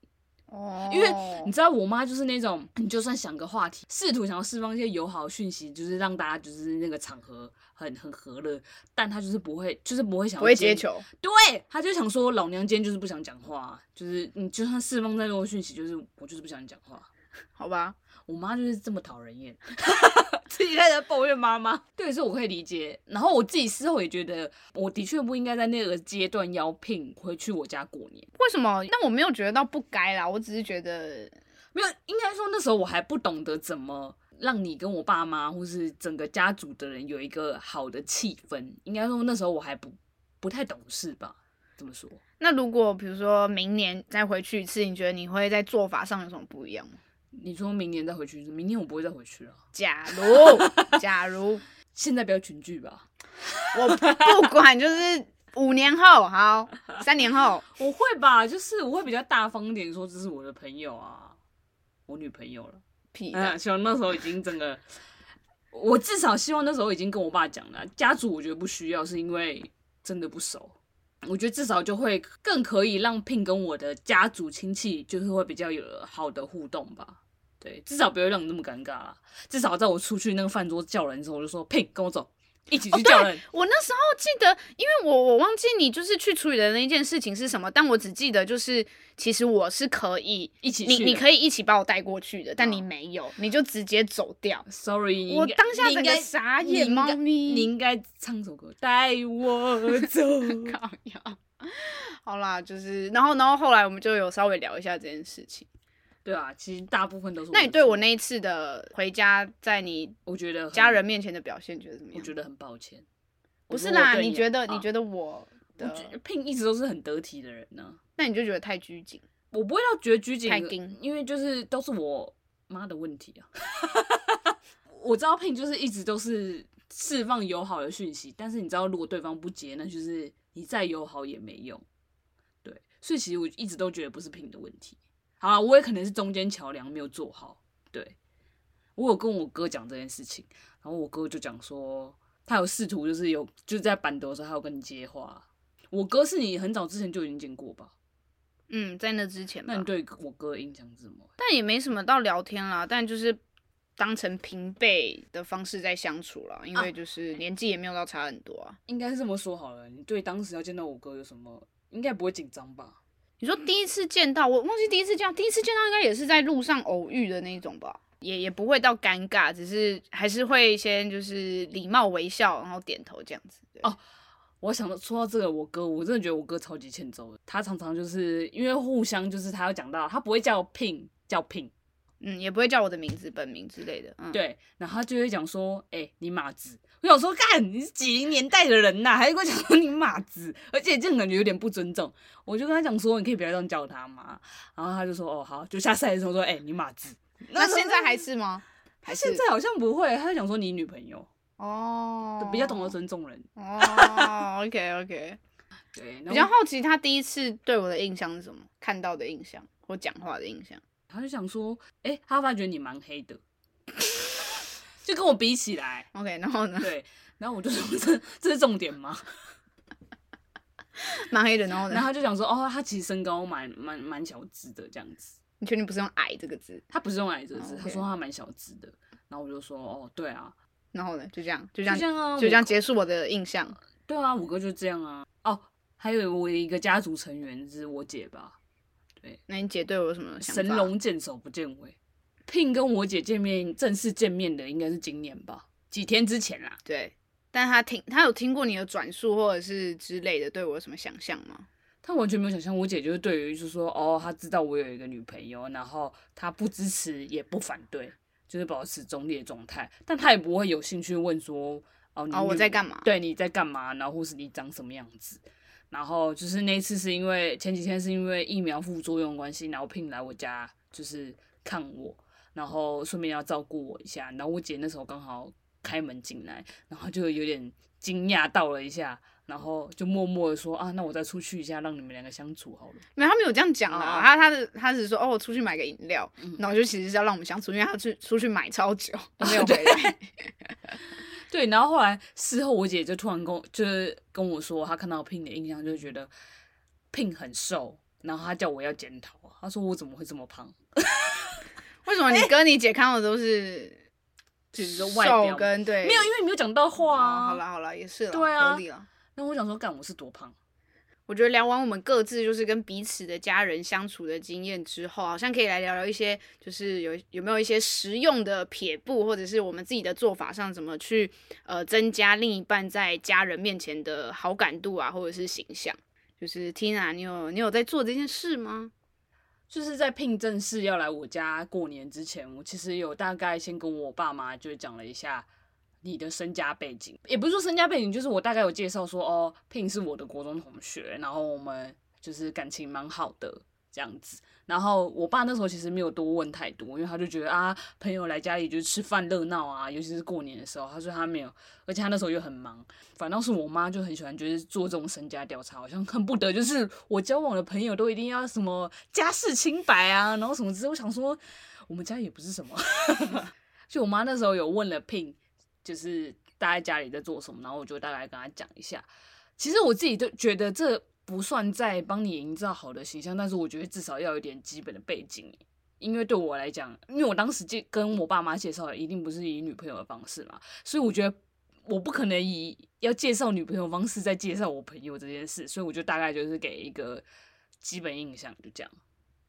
哦，因为你知道我妈就是那种，你就算想个话题，试图想要释放一些友好的讯息，就是让大家就是那个场合很很和乐，但她就是不会，就是不会想要不会接球，对，她就想说老娘今天就是不想讲话，就是你就算释放再多讯息，就是我就是不想讲话，好吧。我妈就是这么讨人厌，自己在那抱怨妈妈。对，所以我可以理解。然后我自己事后也觉得，我的确不应该在那个阶段邀聘回去我家过年。为什么？但我没有觉得到不该啦，我只是觉得没有。应该说那时候我还不懂得怎么让你跟我爸妈或是整个家族的人有一个好的气氛。应该说那时候我还不不太懂事吧？怎么说？那如果比如说明年再回去一次，你觉得你会在做法上有什么不一样吗？你说明年再回去，明年我不会再回去了。假如，假如现在不要群聚吧。我不管，就是五年后，好，三年后，我会吧，就是我会比较大方一点，说这是我的朋友啊，我女朋友了。屁的、嗯！希望那时候已经整个，我至少希望那时候已经跟我爸讲了。家族我觉得不需要，是因为真的不熟。我觉得至少就会更可以让 Pin 跟我的家族亲戚就是会比较有好的互动吧。对，至少不会让你那么尴尬啦。至少在我出去那个饭桌叫人的时候，我就说 Pin 跟我走。一起去叫人。哦、我那时候记得，因为我我忘记你就是去处理的那一件事情是什么，但我只记得就是其实我是可以一起去，你你可以一起把我带过去的，但你没有，你就直接走掉。Sorry，我当下整个傻眼，猫咪，你应该唱首歌带我 走。好啦，就是然后然后后来我们就有稍微聊一下这件事情。对啊，其实大部分都是。那你对我那一次的回家，在你我觉得家人面前的表现，觉得怎么样？我觉得很抱歉。不是啦，你觉得？你觉得我的 Pin 一直都是很得体的人呢？那你就觉得太拘谨？我不会要觉得拘谨，太紧，因为就是都是我妈的问题啊。我知道 Pin 就是一直都是释放友好的讯息，但是你知道，如果对方不接，那就是你再友好也没用。对，所以其实我一直都觉得不是 Pin 的问题。好啦，我也可能是中间桥梁没有做好。对，我有跟我哥讲这件事情，然后我哥就讲说，他有试图就是有就是在板德的时候，他有跟你接话。我哥是你很早之前就已经见过吧？嗯，在那之前。那你对我哥印象是什么？但也没什么到聊天啦，但就是当成平辈的方式在相处了，因为就是年纪也没有到差很多啊。应该是这么说好了，你对当时要见到我哥有什么？应该不会紧张吧？你说第一次见到我，忘记第一次见到，第一次见到应该也是在路上偶遇的那种吧，也也不会到尴尬，只是还是会先就是礼貌微笑，然后点头这样子。哦，我想到说到这个，我哥，我真的觉得我哥超级欠揍的，他常常就是因为互相就是他要讲到，他不会叫 Pin，叫 Pin。嗯，也不会叫我的名字、本名之类的。嗯，对，然后他就会讲说：“哎、欸，你马子。”我想说：“干，你是几零年代的人呐、啊，还会跟我讲说你马子？”而且这种感觉有点不尊重。我就跟他讲说：“你可以不要这样叫他嘛。”然后他就说：“哦，好。”就下赛的时候说：“哎、欸，你马子。”那现在还是吗？他现在好像不会。他就讲说：“你女朋友。”哦，比较懂得尊重人。哦，OK OK。对，比较好奇他第一次对我的印象是什么？看到的印象或讲话的印象。他就想说，哎、欸，他发觉你蛮黑的，就跟我比起来，OK，然后呢？对，然后我就说，这这是重点吗？蛮黑的，然后呢？然后他就想说，哦，他其实身高蛮蛮蛮小只的这样子。你确定不是用矮这个字？他不是用矮这个字，oh. 他说他蛮小只的。然后我就说，哦，对啊。然后呢？就这样，就这样，就这样啊，就这样结束我的印象。对啊，五哥就这样啊。哦，还有我一个家族成员是我姐吧。那你姐对我有什么想法？神龙见首不见尾。Pin 跟我姐见面，正式见面的应该是今年吧？几天之前啦。对，但他听他有听过你的转述或者是之类的，对我有什么想象吗？他完全没有想象。我姐就是对于就是说，哦，他知道我有一个女朋友，然后他不支持也不反对，就是保持中立的状态。但他也不会有兴趣问说，哦，你哦我在干嘛？对，你在干嘛？然后或是你长什么样子？然后就是那次是因为前几天是因为疫苗副作用关系，然后 Pin 来我家就是看我，然后顺便要照顾我一下。然后我姐那时候刚好开门进来，然后就有点惊讶到了一下，然后就默默的说啊，那我再出去一下，让你们两个相处好了。没有，他没有这样讲啊，他他是他只是说哦，我出去买个饮料，然后就其实是要让我们相处，因为他去出去买超久，没有回来。对，然后后来事后，我姐就突然跟我就是跟我说，她看到 Pin 的印象，就觉得 Pin 很瘦，然后她叫我要检讨，她说我怎么会这么胖？为什么你跟你姐看到的都是就是外表跟对？没有，因为你没有讲到话啊。哦、好啦好啦，也是了，对啊，合理了。那我想说，干我是多胖？我觉得聊完我们各自就是跟彼此的家人相处的经验之后，好像可以来聊聊一些，就是有有没有一些实用的撇步，或者是我们自己的做法上怎么去呃增加另一半在家人面前的好感度啊，或者是形象。就是 Tina，你有你有在做这件事吗？就是在聘正式要来我家过年之前，我其实有大概先跟我爸妈就讲了一下。你的身家背景，也不是说身家背景，就是我大概有介绍说，哦，Pin 是我的国中同学，然后我们就是感情蛮好的这样子，然后我爸那时候其实没有多问太多，因为他就觉得啊，朋友来家里就是吃饭热闹啊，尤其是过年的时候，他说他没有，而且他那时候又很忙。反倒是我妈就很喜欢，就是做这种身家调查，好像恨不得就是我交往的朋友都一定要什么家世清白啊，然后什么之类。我想说，我们家也不是什么。就我妈那时候有问了 Pin，就是大概家里在做什么，然后我就大概跟他讲一下。其实我自己都觉得这。不算在帮你营造好的形象，但是我觉得至少要有点基本的背景，因为对我来讲，因为我当时介跟我爸妈介绍的一定不是以女朋友的方式嘛，所以我觉得我不可能以要介绍女朋友方式再介绍我朋友这件事，所以我就大概就是给一个基本印象，就这样。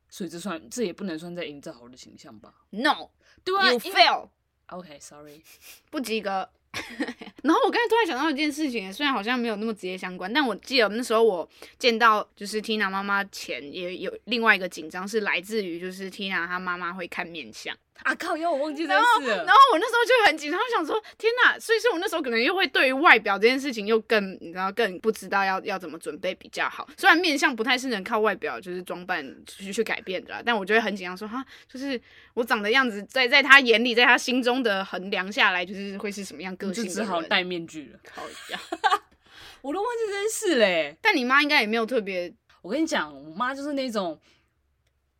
所以这算这也不能算在营造好的形象吧？No，对啊，You fail。OK，Sorry，不及格。然后我刚才突然想到一件事情，虽然好像没有那么直接相关，但我记得那时候我见到就是 Tina 妈妈前也有另外一个紧张，是来自于就是 Tina 她妈妈会看面相。啊靠！因为我忘记这件事了。然后，然后我那时候就很紧张，我想说天哪！所以说我那时候可能又会对于外表这件事情又更，你知道，更不知道要要怎么准备比较好。虽然面相不太是能靠外表就是装扮去去改变的啦，但我就会很紧张，说哈，就是我长的样子，在在他眼里，在他心中的衡量下来，就是会是什么样个性的人。就只好戴面具了。靠一下，我都忘记这件事嘞。但你妈应该也没有特别，我跟你讲，我妈就是那种。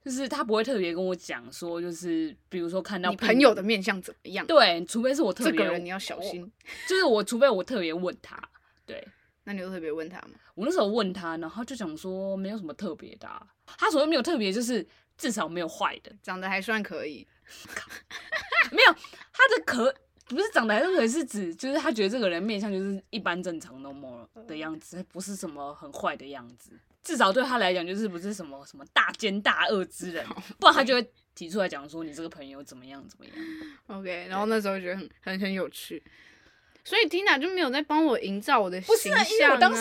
就是他不会特别跟我讲说，就是比如说看到朋友的面相怎么样？对，除非是我特别这个人你要小心。就是我，除非我特别问他，对，那你有特别问他吗？我那时候问他，然后就讲说没有什么特别的啊。他所谓没有特别，就是至少没有坏的，长得还算可以。没有，他的可不是长得还算可以，是指就是他觉得这个人面相就是一般正常 normal 的样子，不是什么很坏的样子。至少对他来讲，就是不是什么什么大奸大恶之人，不然他就会提出来讲说你这个朋友怎么样怎么样。OK，然后那时候觉得很很很有趣，所以 Tina 就没有在帮我营造我的形象啊。不是，因为我当时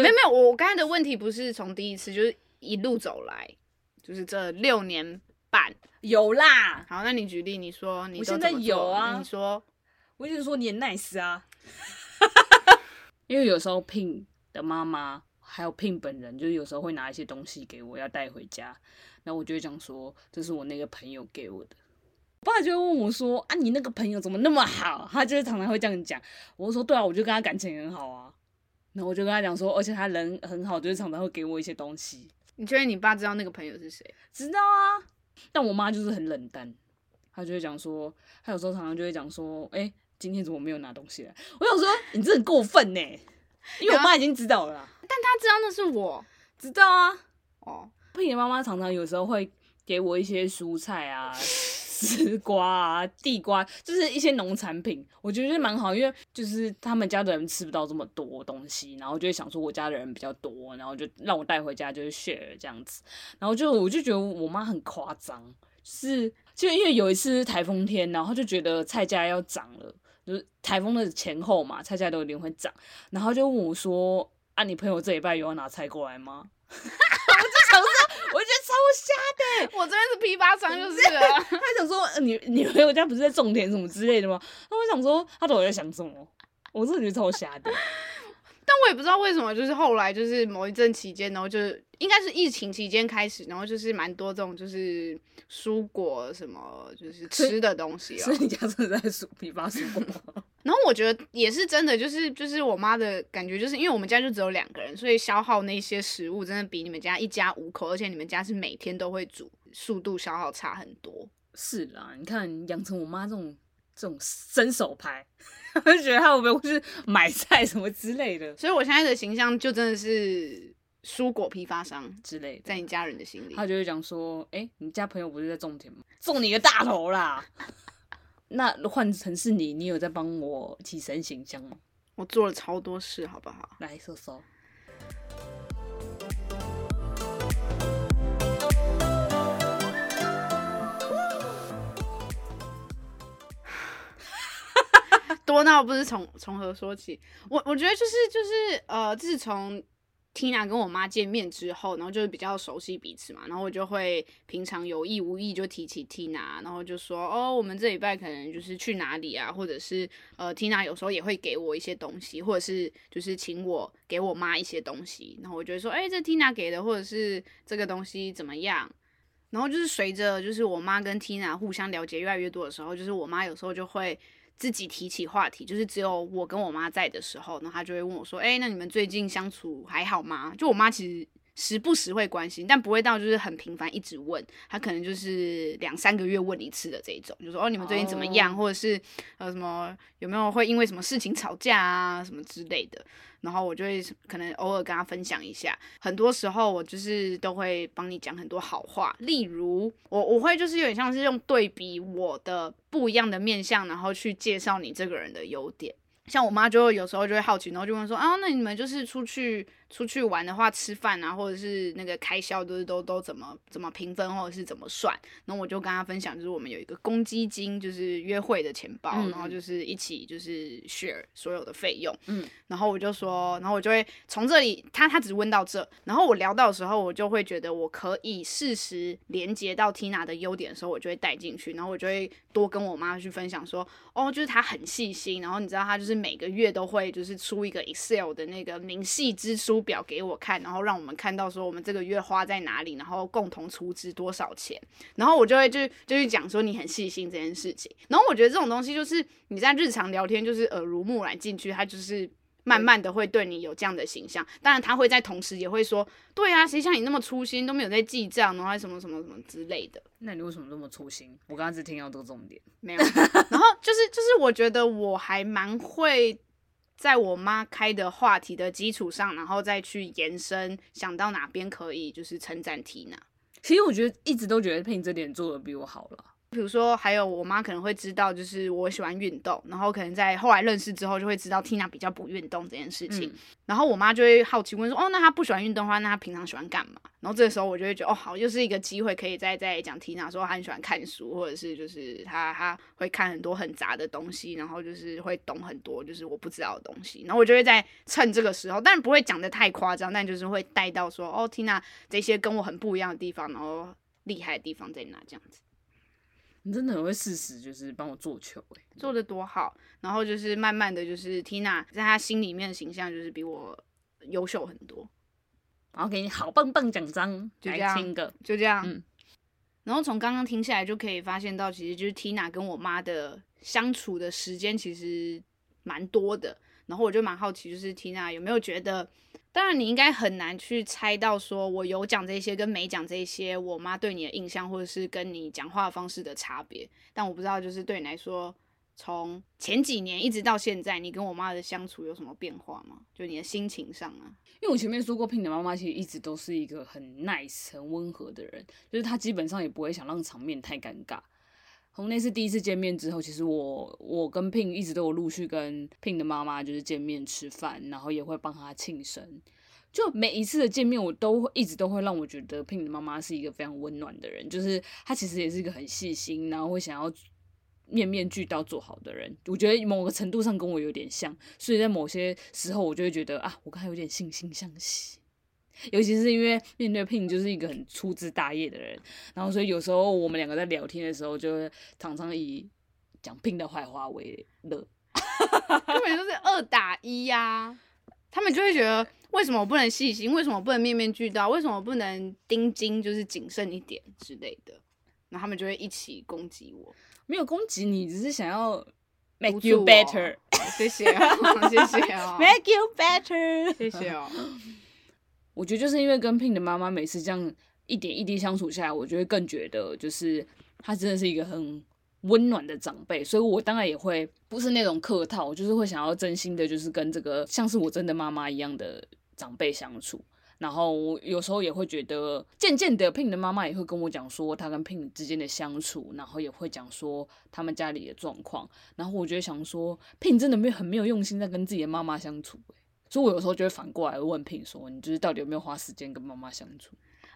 没有没有，我刚才的问题不是从第一次，就是一路走来，就是这六年半有啦。好，那你举例，你说你我现在有啊？你说，我一直说你很 nice 啊，因为有时候 Pin 的妈妈。还有 Pin 本人，就是有时候会拿一些东西给我，要带回家。然后我就会讲说，这是我那个朋友给我的。我爸就会问我说：“啊，你那个朋友怎么那么好？”他就是常常会这样讲。我就说：“对啊，我就跟他感情很好啊。”然后我就跟他讲说：“而且他人很好，就是常常会给我一些东西。”你确定你爸知道那个朋友是谁？知道啊。但我妈就是很冷淡，她就会讲说，她有时候常常就会讲说：“哎，今天怎么没有拿东西来？”我想说：“你这很过分呢。”因为我妈已经知道了。但他知道那是我，知道啊。哦，Pin 的妈妈常常有时候会给我一些蔬菜啊、丝瓜啊、地瓜，就是一些农产品。我觉得蛮好，因为就是他们家的人吃不到这么多东西，然后就会想说我家的人比较多，然后就让我带回家就是 share 这样子。然后就我就觉得我妈很夸张，是就因为有一次台风天，然后就觉得菜价要涨了，就是台风的前后嘛，菜价都一定会涨，然后就问我说。啊，你朋友这礼拜有要拿菜过来吗？我就想说，我觉得超瞎的。我这边是批发商，就是了。他想说，你你朋友家不是在种田什么之类的吗？那我想说，他到底在想什么？我真的觉得超瞎的。但我也不知道为什么，就是后来就是某一阵期间，然后就是应该是疫情期间开始，然后就是蛮多这种就是蔬果什么就是吃的东西。所以你家真的在属批发蔬果吗？然后我觉得也是真的，就是就是我妈的感觉，就是因为我们家就只有两个人，所以消耗那些食物真的比你们家一家五口，而且你们家是每天都会煮，速度消耗差很多。是啦，你看养成我妈这种这种伸手牌，我就觉得她会不会是买菜什么之类的？所以我现在的形象就真的是蔬果批发商之类的，在你家人的心里，他就会讲说：“哎，你家朋友不是在种田吗？种你个大头啦！” 那换成是你，你有在帮我提升形象吗？我做了超多事，好不好？来说说。多闹不知从从何说起？我我觉得就是就是呃，自从。Tina 跟我妈见面之后，然后就是比较熟悉彼此嘛，然后我就会平常有意无意就提起 Tina，然后就说哦，我们这礼拜可能就是去哪里啊，或者是呃，Tina 有时候也会给我一些东西，或者是就是请我给我妈一些东西，然后我就会说，哎，这 Tina 给的，或者是这个东西怎么样？然后就是随着就是我妈跟 Tina 互相了解越来越多的时候，就是我妈有时候就会自己提起话题，就是只有我跟我妈在的时候，然后她就会问我说：“哎，那你们最近相处还好吗？”就我妈其实。时不时会关心，但不会到就是很频繁一直问，他可能就是两三个月问一次的这一种，就说哦，你们最近怎么样，或者是呃什么有没有会因为什么事情吵架啊什么之类的，然后我就会可能偶尔跟他分享一下。很多时候我就是都会帮你讲很多好话，例如我我会就是有点像是用对比我的不一样的面相，然后去介绍你这个人的优点。像我妈就有时候就会好奇，然后就问说啊，那你们就是出去。出去玩的话，吃饭啊，或者是那个开销都是都都怎么怎么平分，或者是怎么算？然后我就跟他分享，就是我们有一个公积金，就是约会的钱包，嗯、然后就是一起就是 share 所有的费用。嗯，然后我就说，然后我就会从这里，他他只问到这，然后我聊到的时候，我就会觉得我可以适时连接到 Tina 的优点的时候，我就会带进去，然后我就会多跟我妈去分享说，哦，就是他很细心，然后你知道他就是每个月都会就是出一个 Excel 的那个明细支出。表给我看，然后让我们看到说我们这个月花在哪里，然后共同出资多少钱，然后我就会就就去讲说你很细心这件事情。然后我觉得这种东西就是你在日常聊天就是耳濡目染进去，他就是慢慢的会对你有这样的形象。当然他会在同时也会说，对啊，谁像你那么粗心，都没有在记账，然后还什么什么什么之类的。那你为什么那么粗心？我刚刚只听到这个重点，没有。然后就是就是我觉得我还蛮会。在我妈开的话题的基础上，然后再去延伸，想到哪边可以就是称赞缇娜。其实我觉得一直都觉得佩妮这点做的比我好了。比如说，还有我妈可能会知道，就是我喜欢运动，然后可能在后来认识之后，就会知道 Tina 比较不运动这件事情。嗯、然后我妈就会好奇问说：“哦，那她不喜欢运动的话，那她平常喜欢干嘛？”然后这个时候我就会觉得：“哦，好，又是一个机会，可以再再讲 Tina 说她很喜欢看书，或者是就是她她会看很多很杂的东西，然后就是会懂很多就是我不知道的东西。然后我就会在趁这个时候，但不会讲的太夸张，但就是会带到说：哦，Tina 这些跟我很不一样的地方，然后厉害的地方在哪？这样子。”你真的很会适时，就是帮我做球，欸，做的多好。然后就是慢慢的就是 Tina 在他心里面的形象就是比我优秀很多。然后给你好棒棒奖章，就这样，个就这样。嗯。然后从刚刚听下来就可以发现到，其实就是 Tina 跟我妈的相处的时间其实蛮多的。然后我就蛮好奇，就是 Tina 有没有觉得？当然，你应该很难去猜到，说我有讲这些跟没讲这些，我妈对你的印象，或者是跟你讲话方式的差别。但我不知道，就是对你来说，从前几年一直到现在，你跟我妈的相处有什么变化吗？就你的心情上啊？因为我前面说过，Pin 的妈妈其实一直都是一个很 nice、很温和的人，就是她基本上也不会想让场面太尴尬。从那次第一次见面之后，其实我我跟 Pin 一直都有陆续跟 Pin 的妈妈就是见面吃饭，然后也会帮她庆生。就每一次的见面，我都会一直都会让我觉得 Pin 的妈妈是一个非常温暖的人，就是她其实也是一个很细心，然后会想要面面俱到做好的人。我觉得某个程度上跟我有点像，所以在某些时候我就会觉得啊，我跟他有点惺惺相惜。尤其是因为面对 Pin 就是一个很粗枝大叶的人，然后所以有时候我们两个在聊天的时候，就会常常以讲 Pin 的坏话为乐，根本就是二打一呀、啊。他们就会觉得，为什么我不能细心？为什么我不能面面俱到？为什么我不能盯紧，就是谨慎一点之类的？然后他们就会一起攻击我。没有攻击你，只是想要 make you better。谢谢啊，谢谢啊，make you better。谢谢哦。我觉得就是因为跟 Pin 的妈妈每次这样一点一滴相处下来，我就会更觉得就是她真的是一个很温暖的长辈，所以我当然也会不是那种客套，就是会想要真心的，就是跟这个像是我真的妈妈一样的长辈相处。然后我有时候也会觉得，渐渐的 Pin 的妈妈也会跟我讲说她跟 Pin 之间的相处，然后也会讲说他们家里的状况。然后我觉得想说，Pin 真的没有很没有用心在跟自己的妈妈相处。所以，我有时候就会反过来问萍说：“你就是到底有没有花时间跟妈妈相处？”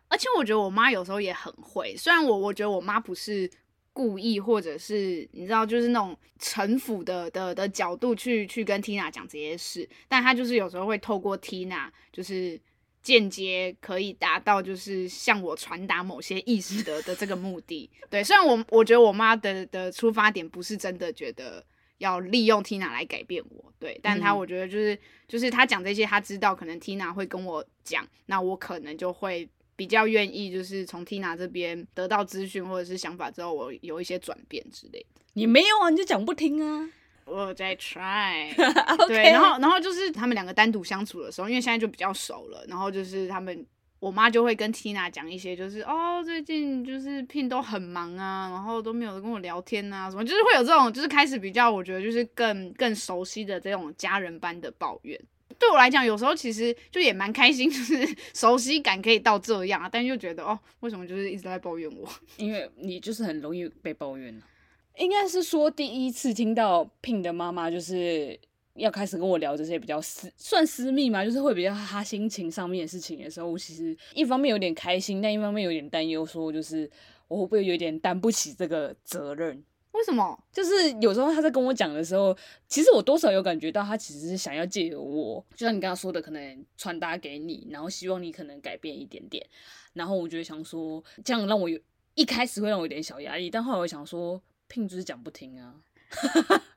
而且，我觉得我妈有时候也很会。虽然我我觉得我妈不是故意，或者是你知道，就是那种城府的的的角度去去跟 Tina 讲这些事，但她就是有时候会透过 Tina，就是间接可以达到就是向我传达某些意识的的这个目的。对，虽然我我觉得我妈的的出发点不是真的觉得。要利用 Tina 来改变我，对，但他我觉得就是、嗯、就是他讲这些，他知道可能 Tina 会跟我讲，那我可能就会比较愿意，就是从 Tina 这边得到资讯或者是想法之后，我有一些转变之类的。你没有啊，你就讲不听啊。我在 try，Okay. 对，然后然后就是他们两个单独相处的时候，因为现在就比较熟了，然后就是他们。我妈就会跟 Tina 讲一些，就是哦，最近就是 Pin 都很忙啊，然后都没有跟我聊天啊，什么，就是会有这种，就是开始比较，我觉得就是更更熟悉的这种家人般的抱怨。对我来讲，有时候其实就也蛮开心，就是 熟悉感可以到这样啊，但又觉得哦，为什么就是一直在抱怨我？因为你就是很容易被抱怨。应该是说第一次听到 Pin 的妈妈就是。要开始跟我聊这些比较私，算私密嘛，就是会比较他心情上面的事情的时候，我其实一方面有点开心，但一方面有点担忧，说就是我会不会有点担不起这个责任？为什么？就是有时候他在跟我讲的时候，其实我多少有感觉到他其实是想要借由我，就像你刚刚说的，可能传达给你，然后希望你可能改变一点点。然后我就想说，这样让我有一开始会让我有点小压力，但后来我想说，Pin 就是讲不听啊。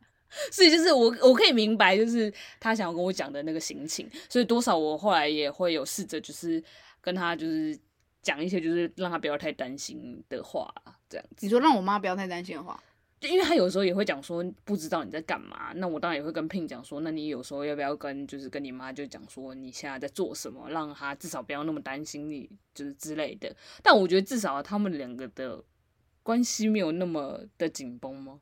所以就是我我可以明白，就是他想要跟我讲的那个心情，所以多少我后来也会有试着就是跟他就是讲一些就是让他不要太担心的话，这样子。你说让我妈不要太担心的话，就因为他有时候也会讲说不知道你在干嘛，那我当然也会跟 Pin 讲说，那你有时候要不要跟就是跟你妈就讲说你现在在做什么，让他至少不要那么担心你就是之类的。但我觉得至少他们两个的关系没有那么的紧绷吗？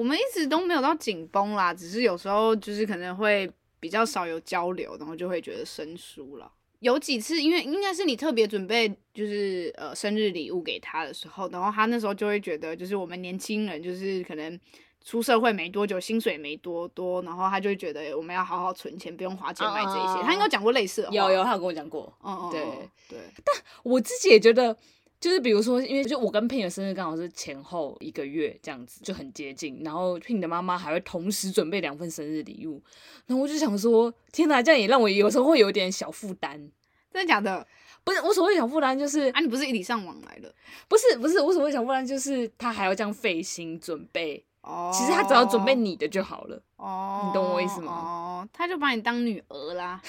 我们一直都没有到紧绷啦，只是有时候就是可能会比较少有交流，然后就会觉得生疏了。有几次，因为应该是你特别准备就是呃生日礼物给他的时候，然后他那时候就会觉得就是我们年轻人就是可能出社会没多久，薪水没多多，然后他就会觉得我们要好好存钱，不用花钱买这些。Uh, 他应该讲过类似的话，有有，他有跟我讲过。嗯嗯，对对。但我自己也觉得。就是比如说，因为就我跟 Pin 的生日刚好是前后一个月这样子，就很接近。然后 Pin 的妈妈还会同时准备两份生日礼物，然后我就想说，天哪，这样也让我有时候会有点小负担。真的假的？不是，我所谓小负担就是啊，你不是一礼尚往来的？不是，不是，我所谓小负担就是他还要这样费心准备。哦，其实他只要准备你的就好了。哦，你懂我意思吗？哦，他就把你当女儿啦。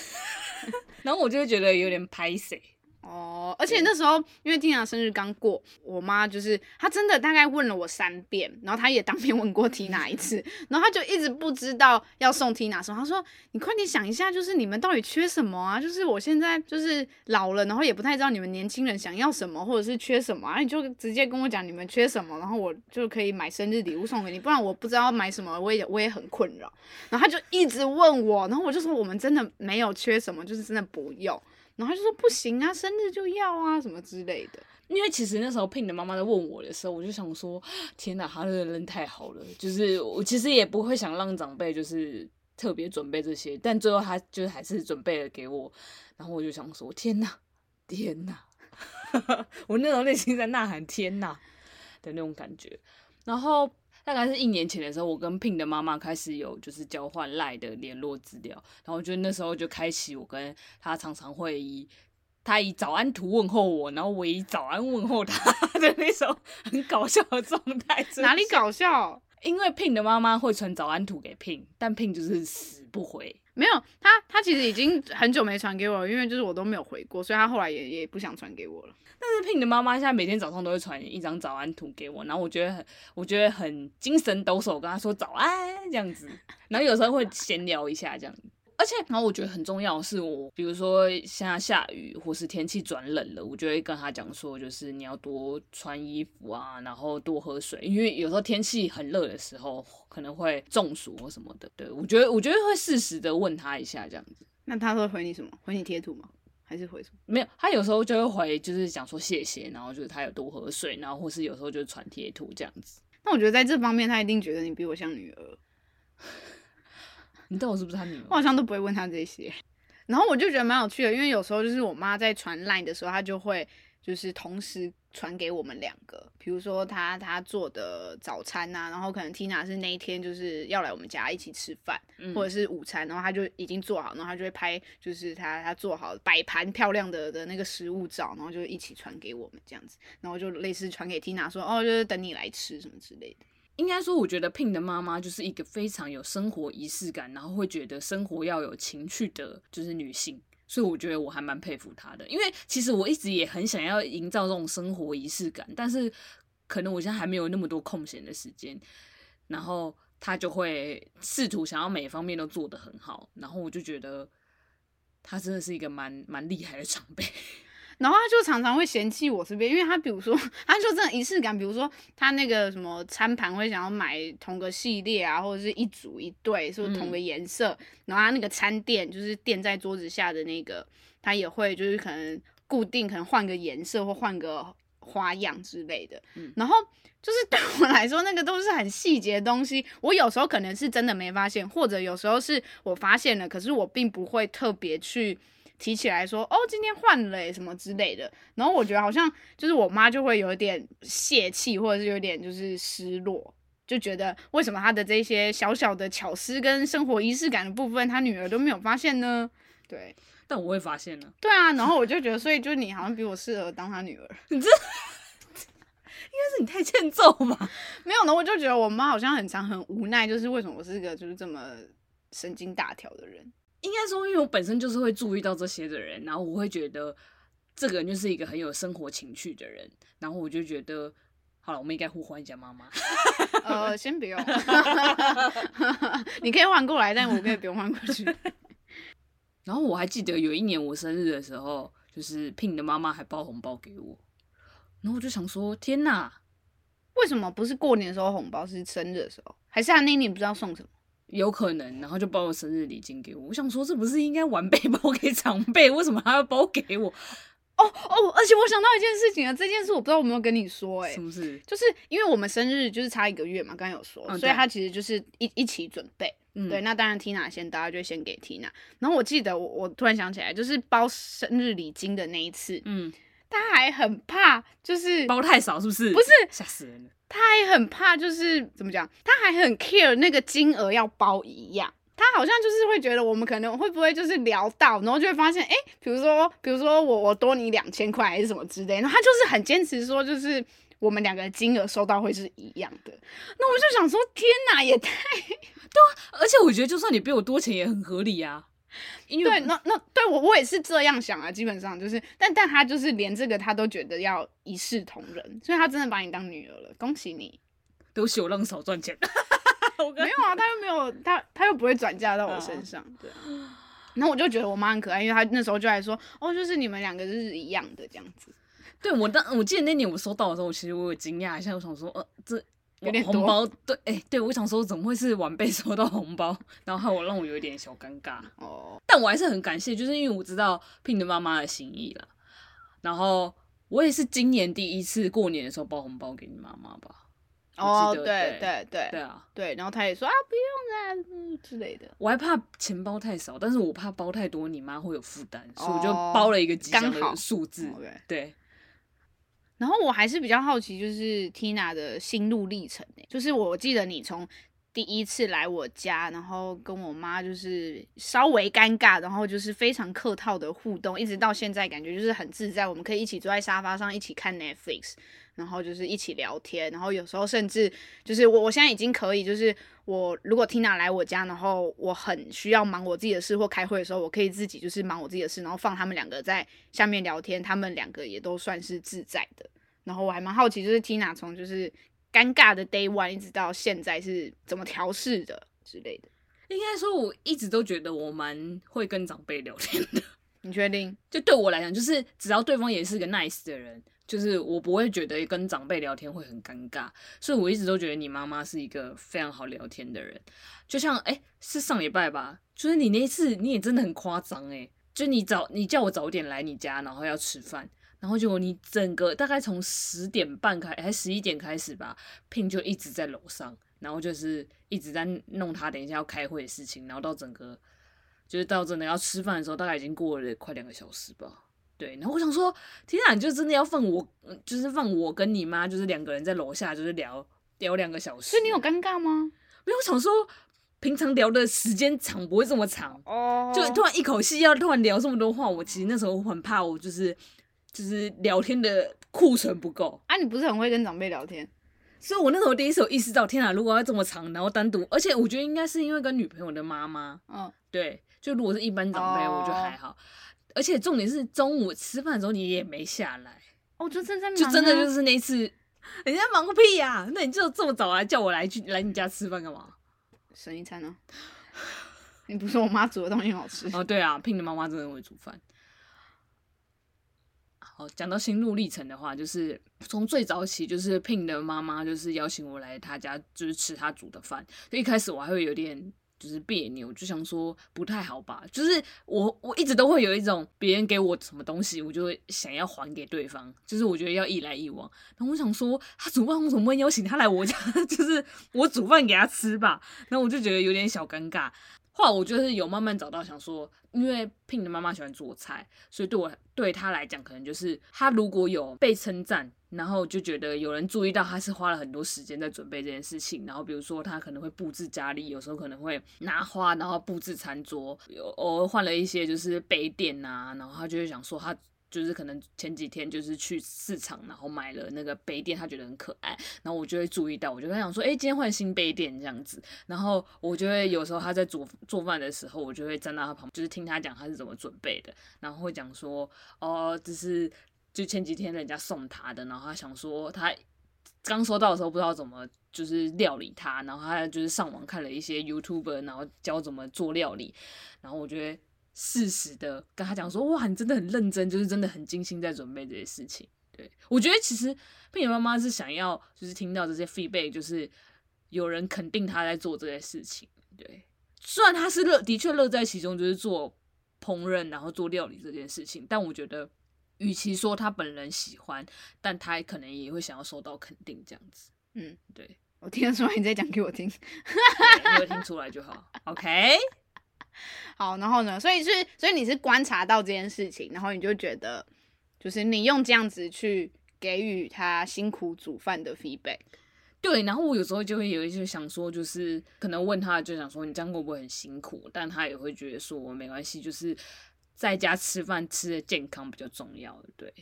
然后我就会觉得有点拍谢。哦，而且那时候因为 Tina 生日刚过，我妈就是她真的大概问了我三遍，然后她也当面问过 Tina 一次，然后她就一直不知道要送 Tina 什么。她说：“你快点想一下，就是你们到底缺什么啊？就是我现在就是老了，然后也不太知道你们年轻人想要什么，或者是缺什么啊？你就直接跟我讲你们缺什么，然后我就可以买生日礼物送给你。不然我不知道买什么，我也我也很困扰。然后她就一直问我，然后我就说我们真的没有缺什么，就是真的不用。”然后他就说不行啊，生日就要啊，什么之类的。因为其实那时候 Pin 的妈妈在问我的时候，我就想说，天哪，他这个人太好了。就是我其实也不会想让长辈就是特别准备这些，但最后他就是还是准备了给我。然后我就想说，天哪，天哪，我那种内心在呐喊天哪的那种感觉。然后。大概是一年前的时候，我跟 Pin 的妈妈开始有就是交换赖的联络资料，然后就那时候就开启我跟他常常会以他以早安图问候我，然后我以早安问候他 的那种很搞笑的状态。哪里搞笑？因为 Pin 的妈妈会传早安图给 Pin，但 Pin 就是死不回。没有，他他其实已经很久没传给我了，因为就是我都没有回过，所以他后来也也不想传给我了。但是 PINK 的妈妈现在每天早上都会传一张早安图给我，然后我觉得很，我觉得很精神抖擞，跟他说早安这样子，然后有时候会闲聊一下这样子。而且，然后我觉得很重要的是我，比如说现在下雨或是天气转冷了，我就会跟他讲说，就是你要多穿衣服啊，然后多喝水，因为有时候天气很热的时候可能会中暑或什么的。对，我觉得，我觉得会适时的问他一下这样子。那他会回你什么？回你贴图吗？还是回什么？没有，他有时候就会回，就是讲说谢谢，然后就是他有多喝水，然后或是有时候就传贴图这样子。那我觉得在这方面，他一定觉得你比我像女儿。你知道我是不是他女儿？我好像都不会问他这些，然后我就觉得蛮有趣的，因为有时候就是我妈在传 line 的时候，她就会就是同时传给我们两个，比如说她她做的早餐啊，然后可能 Tina 是那一天就是要来我们家一起吃饭，嗯、或者是午餐，然后她就已经做好，然后她就会拍就是她她做好摆盘漂亮的的那个食物照，然后就一起传给我们这样子，然后就类似传给 Tina 说哦，就是等你来吃什么之类的。应该说，我觉得 Pin 的妈妈就是一个非常有生活仪式感，然后会觉得生活要有情趣的，就是女性。所以我觉得我还蛮佩服她的，因为其实我一直也很想要营造这种生活仪式感，但是可能我现在还没有那么多空闲的时间，然后她就会试图想要每方面都做得很好，然后我就觉得她真的是一个蛮蛮厉害的长辈。然后他就常常会嫌弃我这边，因为他比如说，他就这种仪式感，比如说他那个什么餐盘会想要买同个系列啊，或者是一组一对，是不是同个颜色？嗯、然后他那个餐垫就是垫在桌子下的那个，他也会就是可能固定，可能换个颜色或换个花样之类的。嗯、然后就是对我来说，那个都是很细节的东西，我有时候可能是真的没发现，或者有时候是我发现了，可是我并不会特别去。提起来说哦，今天换了什么之类的，然后我觉得好像就是我妈就会有一点泄气，或者是有点就是失落，就觉得为什么她的这些小小的巧思跟生活仪式感的部分，她女儿都没有发现呢？对，但我会发现呢。对啊，然后我就觉得，所以就你好像比我适合当她女儿，你这应该是你太欠揍嘛？没有呢，我就觉得我妈好像很常很无奈，就是为什么我是一个就是这么神经大条的人。应该说，因为我本身就是会注意到这些的人，然后我会觉得这个人就是一个很有生活情趣的人，然后我就觉得，好了，我们应该互换一下妈妈。呃，先不用，你可以换过来，但我可以不用换过去。然后我还记得有一年我生日的时候，就是 Pin 的妈妈还包红包给我，然后我就想说，天哪，为什么不是过年的时候红包，是生日的时候？还是他那年不知道送什么？有可能，然后就包了生日礼金给我。我想说，这不是应该晚辈 包给长辈，为什么还要包给我？哦哦，而且我想到一件事情啊，这件事我不知道我有没有跟你说、欸，哎，是不是？就是因为我们生日就是差一个月嘛，刚刚有说，嗯、所以他其实就是一一起准备。嗯、对，那当然 Tina 先，大家就先给 Tina。然后我记得我我突然想起来，就是包生日礼金的那一次，嗯，他还很怕，就是包太少，是不是？不是，吓死人了。他还很怕，就是怎么讲？他还很 care 那个金额要包一样。他好像就是会觉得我们可能会不会就是聊到，然后就会发现，哎、欸，比如说，比如说我我多你两千块还是什么之类，然后他就是很坚持说，就是我们两个金额收到会是一样的。那我就想说，天哪，也太对啊！而且我觉得，就算你比我多钱也很合理啊。因为对，那那对我我也是这样想啊，基本上就是，但但他就是连这个他都觉得要一视同仁，所以他真的把你当女儿了，恭喜你！都是我让手赚钱，没有啊，他又没有他他又不会转嫁到我身上，对。然后我就觉得我妈很可爱，因为她那时候就还说，哦，就是你们两个就是一样的这样子。对我当我记得那年我收到的时候，我其实我有惊讶一下，我想说，呃，这。有点红包，对，哎、欸，对，我想说怎么会是晚辈收到红包，然后害我让我有一点小尴尬哦。但我还是很感谢，就是因为我知道 Pin 的妈妈的心意了。然后我也是今年第一次过年的时候包红包给你妈妈吧。哦，对对对对，对啊，对，然后他也说啊，不用啦、嗯、之类的。我还怕钱包太少，但是我怕包太多，你妈会有负担，所以我就包了一个吉祥的数字。对。然后我还是比较好奇，就是 Tina 的心路历程，就是我记得你从第一次来我家，然后跟我妈就是稍微尴尬，然后就是非常客套的互动，一直到现在感觉就是很自在，我们可以一起坐在沙发上一起看 Netflix，然后就是一起聊天，然后有时候甚至就是我我现在已经可以，就是我如果 Tina 来我家，然后我很需要忙我自己的事或开会的时候，我可以自己就是忙我自己的事，然后放他们两个在下面聊天，他们两个也都算是自在的。然后我还蛮好奇，就是 Tina 从就是尴尬的 Day One 一直到现在是怎么调试的之类的。应该说，我一直都觉得我蛮会跟长辈聊天的。你确定？就对我来讲，就是只要对方也是个 nice 的人，就是我不会觉得跟长辈聊天会很尴尬。所以我一直都觉得你妈妈是一个非常好聊天的人。就像哎，是上礼拜吧？就是你那一次你也真的很夸张哎，就你早你叫我早点来你家，然后要吃饭。然后结果你整个大概从十点半开还十一点开始吧，Pin 就一直在楼上，然后就是一直在弄他等一下要开会的事情，然后到整个就是到真的要吃饭的时候，大概已经过了快两个小时吧。对，然后我想说，天啊，你就真的要放我，就是放我跟你妈，就是两个人在楼下就是聊聊两个小时。所以你有尴尬吗？没有，我想说平常聊的时间长不会这么长哦，就突然一口气要突然聊这么多话，我其实那时候很怕，我就是。就是聊天的库存不够啊！你不是很会跟长辈聊天，所以我那时候第一次有意识到，天哪！如果要这么长，然后单独，而且我觉得应该是因为跟女朋友的妈妈，嗯，对，就如果是一般长辈，我觉得还好。而且重点是中午吃饭的时候你也没下来，哦，就正在忙，就真的就是那一次，人家忙个屁呀、啊！那你就这么早来叫我来去来你家吃饭干嘛？省一餐呢、啊？你不说我妈煮的东西很好吃哦？对啊，Pin 的妈妈真的会煮饭。讲到心路历程的话，就是从最早起，就是 Pin 的妈妈就是邀请我来她家，就是吃她煮的饭。就一开始我还会有点就是别扭，就想说不太好吧。就是我我一直都会有一种别人给我什么东西，我就会想要还给对方，就是我觉得要一来一往。然后我想说，他煮饭，我怎么会邀请他来我家？就是我煮饭给他吃吧。然后我就觉得有点小尴尬。后来我就是有慢慢找到，想说，因为 Pin 的妈妈喜欢做菜，所以对我对他来讲，可能就是他如果有被称赞，然后就觉得有人注意到他是花了很多时间在准备这件事情，然后比如说他可能会布置家里，有时候可能会拿花，然后布置餐桌，有偶尔换了一些就是杯垫啊，然后他就会想说他。就是可能前几天就是去市场，然后买了那个杯垫，他觉得很可爱，然后我就会注意到，我就会想说，哎、今天换新杯垫这样子，然后我就会有时候他在做做饭的时候，我就会站到他旁，就是听他讲他是怎么准备的，然后会讲说，哦，这是就前几天人家送他的，然后他想说他刚收到的时候不知道怎么就是料理他，然后他就是上网看了一些 YouTuber，然后教怎么做料理，然后我觉得。适时的跟他讲说，哇，你真的很认真，就是真的很精心在准备这些事情。对，我觉得其实 Pin 妈妈是想要就是听到这些 feedback，就是有人肯定他在做这些事情。对，虽然他是乐，的确乐在其中，就是做烹饪然后做料理这件事情，但我觉得与其说他本人喜欢，但他可能也会想要受到肯定这样子。嗯，对，我听得出来你在讲给我听，你有听出来就好。OK。好，然后呢？所以是，所以你是观察到这件事情，然后你就觉得，就是你用这样子去给予他辛苦煮饭的 feedback。对，然后我有时候就会有一些想说，就是可能问他，就想说你这样会不会很辛苦？但他也会觉得说没关系，就是在家吃饭吃的健康比较重要。对，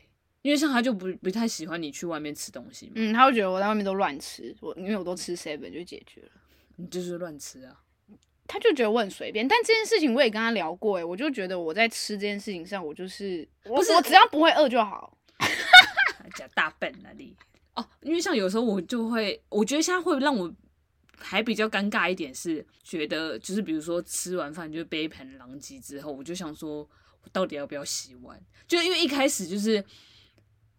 因为像他就不不太喜欢你去外面吃东西嘛。嗯，他会觉得我在外面都乱吃，我因为我都吃 seven 就解决了。你就是乱吃啊。他就觉得我很随便，但这件事情我也跟他聊过，哎，我就觉得我在吃这件事情上，我就是不是我只要不会饿就好。假大笨啊你哦，因为像有时候我就会，我觉得现在会让我还比较尴尬一点是，觉得就是比如说吃完饭就杯盘狼藉之后，我就想说，我到底要不要洗碗？就因为一开始就是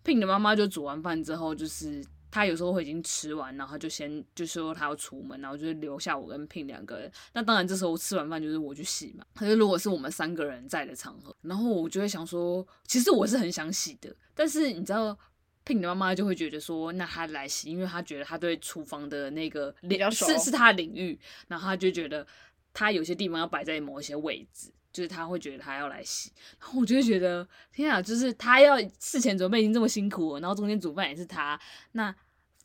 Pin 的妈妈就煮完饭之后就是。他有时候会已经吃完，然后他就先就说他要出门，然后就是留下我跟 Pin 两个人。那当然这时候吃完饭就是我去洗嘛。可是如果是我们三个人在的场合，然后我就会想说，其实我是很想洗的，但是你知道 Pin 的妈妈就会觉得说，那他来洗，因为他觉得他对厨房的那个领是是他的领域，然后他就觉得他有些地方要摆在某一些位置。就是他会觉得他要来洗，然后我就会觉得天啊，就是他要事前准备已经这么辛苦了，然后中间煮饭也是他，那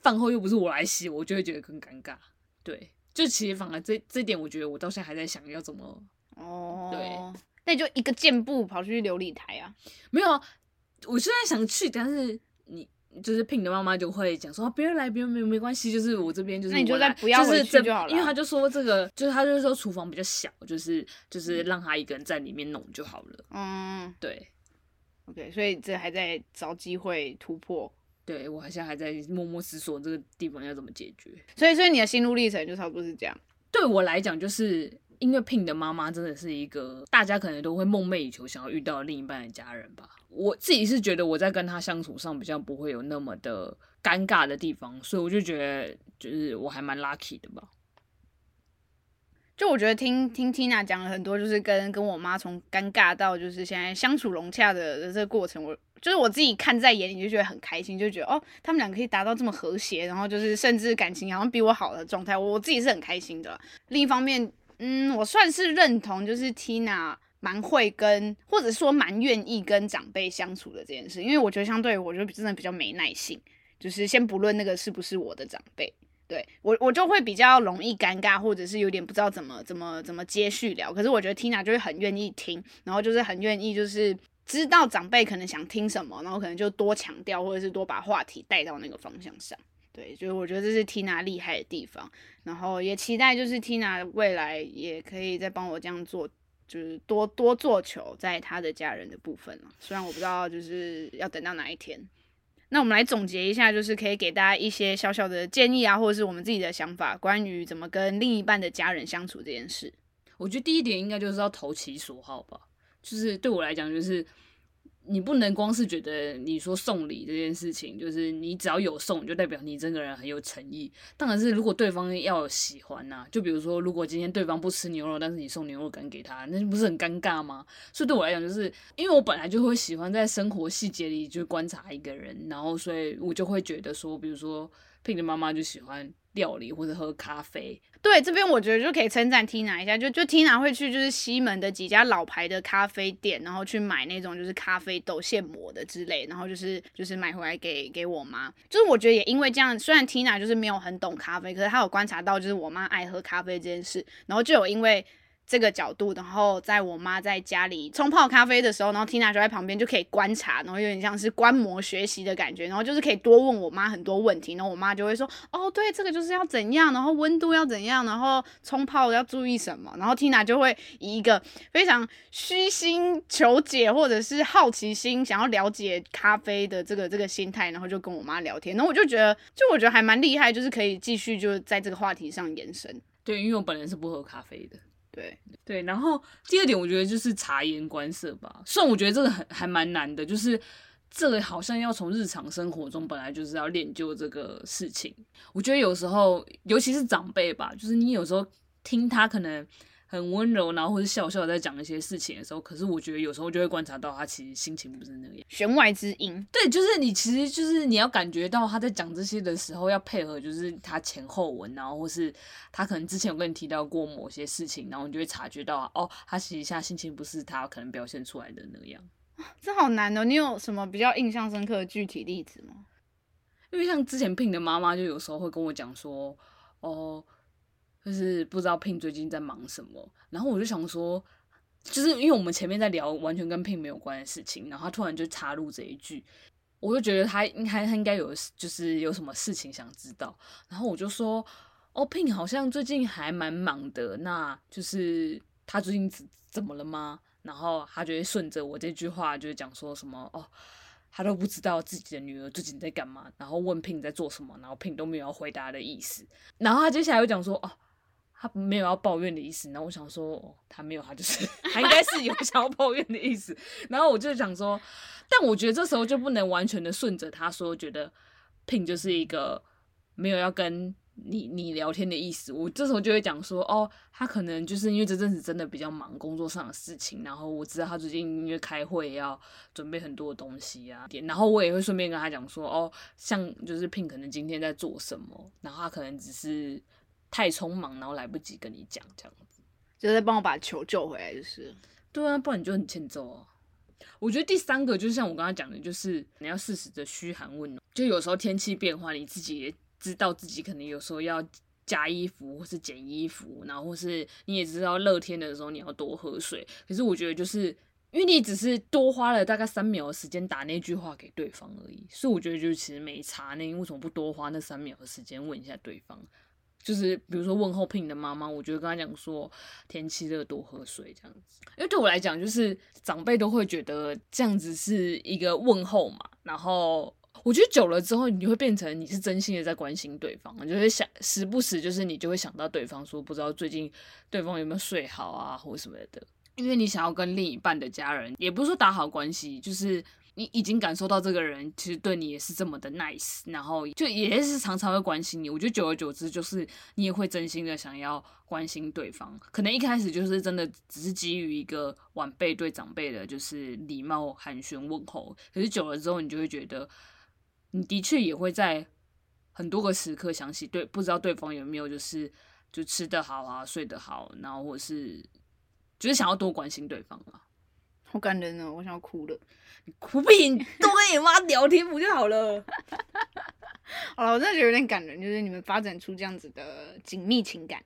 饭后又不是我来洗，我就会觉得更尴尬。对，就其实反而这这点，我觉得我到现在还在想要怎么哦，对，那你就一个箭步跑去琉璃台啊？没有啊，我现在想去，但是你。就是 Pin 的妈妈就会讲说，别人来，别人没没关系，就是我这边就是，那你就再不要回去就好了。因为他就说这个，就是他就是说厨房比较小，就是就是让他一个人在里面弄就好了。嗯，对，OK，所以这还在找机会突破。对，我好像还在默默思索这个地方要怎么解决。所以，所以你的心路历程就差不多是这样。对我来讲，就是因为 Pin 的妈妈真的是一个大家可能都会梦寐以求想要遇到另一半的家人吧。我自己是觉得我在跟他相处上比较不会有那么的尴尬的地方，所以我就觉得就是我还蛮 lucky 的吧。就我觉得听听 Tina 讲了很多，就是跟跟我妈从尴尬到就是现在相处融洽的的这个过程，我就是我自己看在眼里就觉得很开心，就觉得哦，他们俩可以达到这么和谐，然后就是甚至感情好像比我好的状态，我我自己是很开心的。另一方面，嗯，我算是认同就是 Tina。蛮会跟，或者说蛮愿意跟长辈相处的这件事，因为我觉得相对我就真的比较没耐性，就是先不论那个是不是我的长辈，对，我我就会比较容易尴尬，或者是有点不知道怎么怎么怎么接续聊。可是我觉得 Tina 就会很愿意听，然后就是很愿意就是知道长辈可能想听什么，然后可能就多强调，或者是多把话题带到那个方向上。对，就是我觉得这是 Tina 厉害的地方，然后也期待就是 Tina 未来也可以再帮我这样做。就是多多做球在他的家人的部分了。虽然我不知道就是要等到哪一天。那我们来总结一下，就是可以给大家一些小小的建议啊，或者是我们自己的想法，关于怎么跟另一半的家人相处这件事。我觉得第一点应该就是要投其所好吧，就是对我来讲就是。你不能光是觉得你说送礼这件事情，就是你只要有送，就代表你这个人很有诚意。当然是如果对方要有喜欢呐、啊，就比如说如果今天对方不吃牛肉，但是你送牛肉干给他，那不是很尴尬吗？所以对我来讲，就是因为我本来就会喜欢在生活细节里就观察一个人，然后所以我就会觉得说，比如说 Ping 的妈妈就喜欢。料理或者喝咖啡，对，这边我觉得就可以称赞 Tina 一下，就就 Tina 会去就是西门的几家老牌的咖啡店，然后去买那种就是咖啡豆现磨的之类，然后就是就是买回来给给我妈。就是我觉得也因为这样，虽然 Tina 就是没有很懂咖啡，可是她有观察到就是我妈爱喝咖啡这件事，然后就有因为。这个角度，然后在我妈在家里冲泡咖啡的时候，然后 Tina 就在旁边就可以观察，然后有点像是观摩学习的感觉，然后就是可以多问我妈很多问题，然后我妈就会说，哦，对，这个就是要怎样，然后温度要怎样，然后冲泡要注意什么，然后 Tina 就会以一个非常虚心求解或者是好奇心想要了解咖啡的这个这个心态，然后就跟我妈聊天，然后我就觉得，就我觉得还蛮厉害，就是可以继续就在这个话题上延伸。对，因为我本人是不喝咖啡的。对对，然后第二点，我觉得就是察言观色吧。虽然我觉得这个很还蛮难的，就是这个好像要从日常生活中本来就是要练就这个事情。我觉得有时候，尤其是长辈吧，就是你有时候听他可能。很温柔，然后或是笑笑在讲一些事情的时候，可是我觉得有时候就会观察到他其实心情不是那样。弦外之音，对，就是你其实就是你要感觉到他在讲这些的时候要配合，就是他前后文，然后或是他可能之前有跟你提到过某些事情，然后你就会察觉到哦，他其实现在心情不是他可能表现出来的那样。这好难哦，你有什么比较印象深刻的具体例子吗？因为像之前 Ping 的妈妈就有时候会跟我讲说，哦。就是不知道 Pin 最近在忙什么，然后我就想说，就是因为我们前面在聊完全跟 Pin 没有关的事情，然后他突然就插入这一句，我就觉得他应该他应该有就是有什么事情想知道，然后我就说，哦，Pin 好像最近还蛮忙的，那就是他最近怎怎么了吗？然后他就会顺着我这句话就是讲说什么哦。他都不知道自己的女儿最近在干嘛，然后问 Pin 在做什么，然后 Pin 都没有回答的意思，然后他接下来又讲说哦。他没有要抱怨的意思，然后我想说，哦，他没有，他就是 他应该是有想要抱怨的意思。然后我就想说，但我觉得这时候就不能完全的顺着他说，觉得 Ping 就是一个没有要跟你你聊天的意思。我这时候就会讲说，哦，他可能就是因为这阵子真的比较忙工作上的事情，然后我知道他最近因为开会要准备很多东西啊，然后我也会顺便跟他讲说，哦，像就是 Ping 可能今天在做什么，然后他可能只是。太匆忙，然后来不及跟你讲，这样子，就是在帮我把球救回来，就是。对啊，不然你就很欠揍哦。我觉得第三个就是像我刚刚讲的，就是你要适时的嘘寒问暖。就有时候天气变化，你自己也知道自己可能有时候要加衣服或是减衣服，然后或是你也知道热天的时候你要多喝水。可是我觉得就是因为你只是多花了大概三秒的时间打那句话给对方而已，所以我觉得就是其实没差。那你为什么不多花那三秒的时间问一下对方？就是比如说问候 Ping 的妈妈，我就跟他讲说天气热多喝水这样子，因为对我来讲，就是长辈都会觉得这样子是一个问候嘛。然后我觉得久了之后，你就会变成你是真心的在关心对方，就会想时不时就是你就会想到对方说不知道最近对方有没有睡好啊或什么的，因为你想要跟另一半的家人，也不是说打好关系，就是。你已经感受到这个人其实对你也是这么的 nice，然后就也是常常会关心你。我觉得久而久之，就是你也会真心的想要关心对方。可能一开始就是真的只是基于一个晚辈对长辈的就是礼貌寒暄问候，可是久了之后，你就会觉得你的确也会在很多个时刻想起对，不知道对方有没有就是就吃得好啊，睡得好，然后或是就是想要多关心对方啊。好感人哦，我想要哭了。你哭屁，你多跟你妈聊天不就好了？好了，我真的觉得有点感人，就是你们发展出这样子的紧密情感。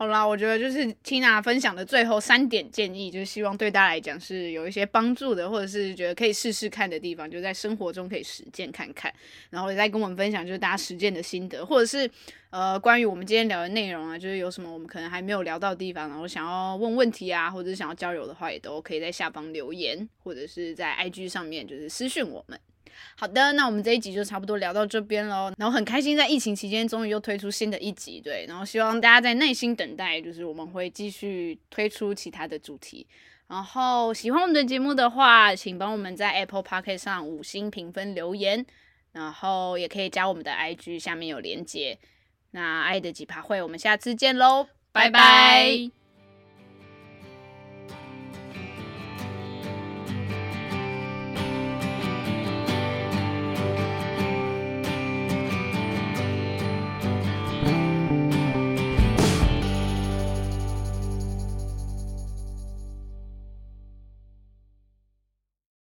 好啦，我觉得就是 Tina 分享的最后三点建议，就是希望对大家来讲是有一些帮助的，或者是觉得可以试试看的地方，就在生活中可以实践看看，然后也再跟我们分享就是大家实践的心得，或者是呃关于我们今天聊的内容啊，就是有什么我们可能还没有聊到的地方，然后想要问问题啊，或者是想要交流的话，也都可以在下方留言，或者是在 IG 上面就是私讯我们。好的，那我们这一集就差不多聊到这边喽。然后很开心，在疫情期间终于又推出新的一集，对。然后希望大家在耐心等待，就是我们会继续推出其他的主题。然后喜欢我们的节目的话，请帮我们在 Apple Podcast 上五星评分留言，然后也可以加我们的 IG，下面有连接。那爱的几趴会，我们下次见喽，拜拜。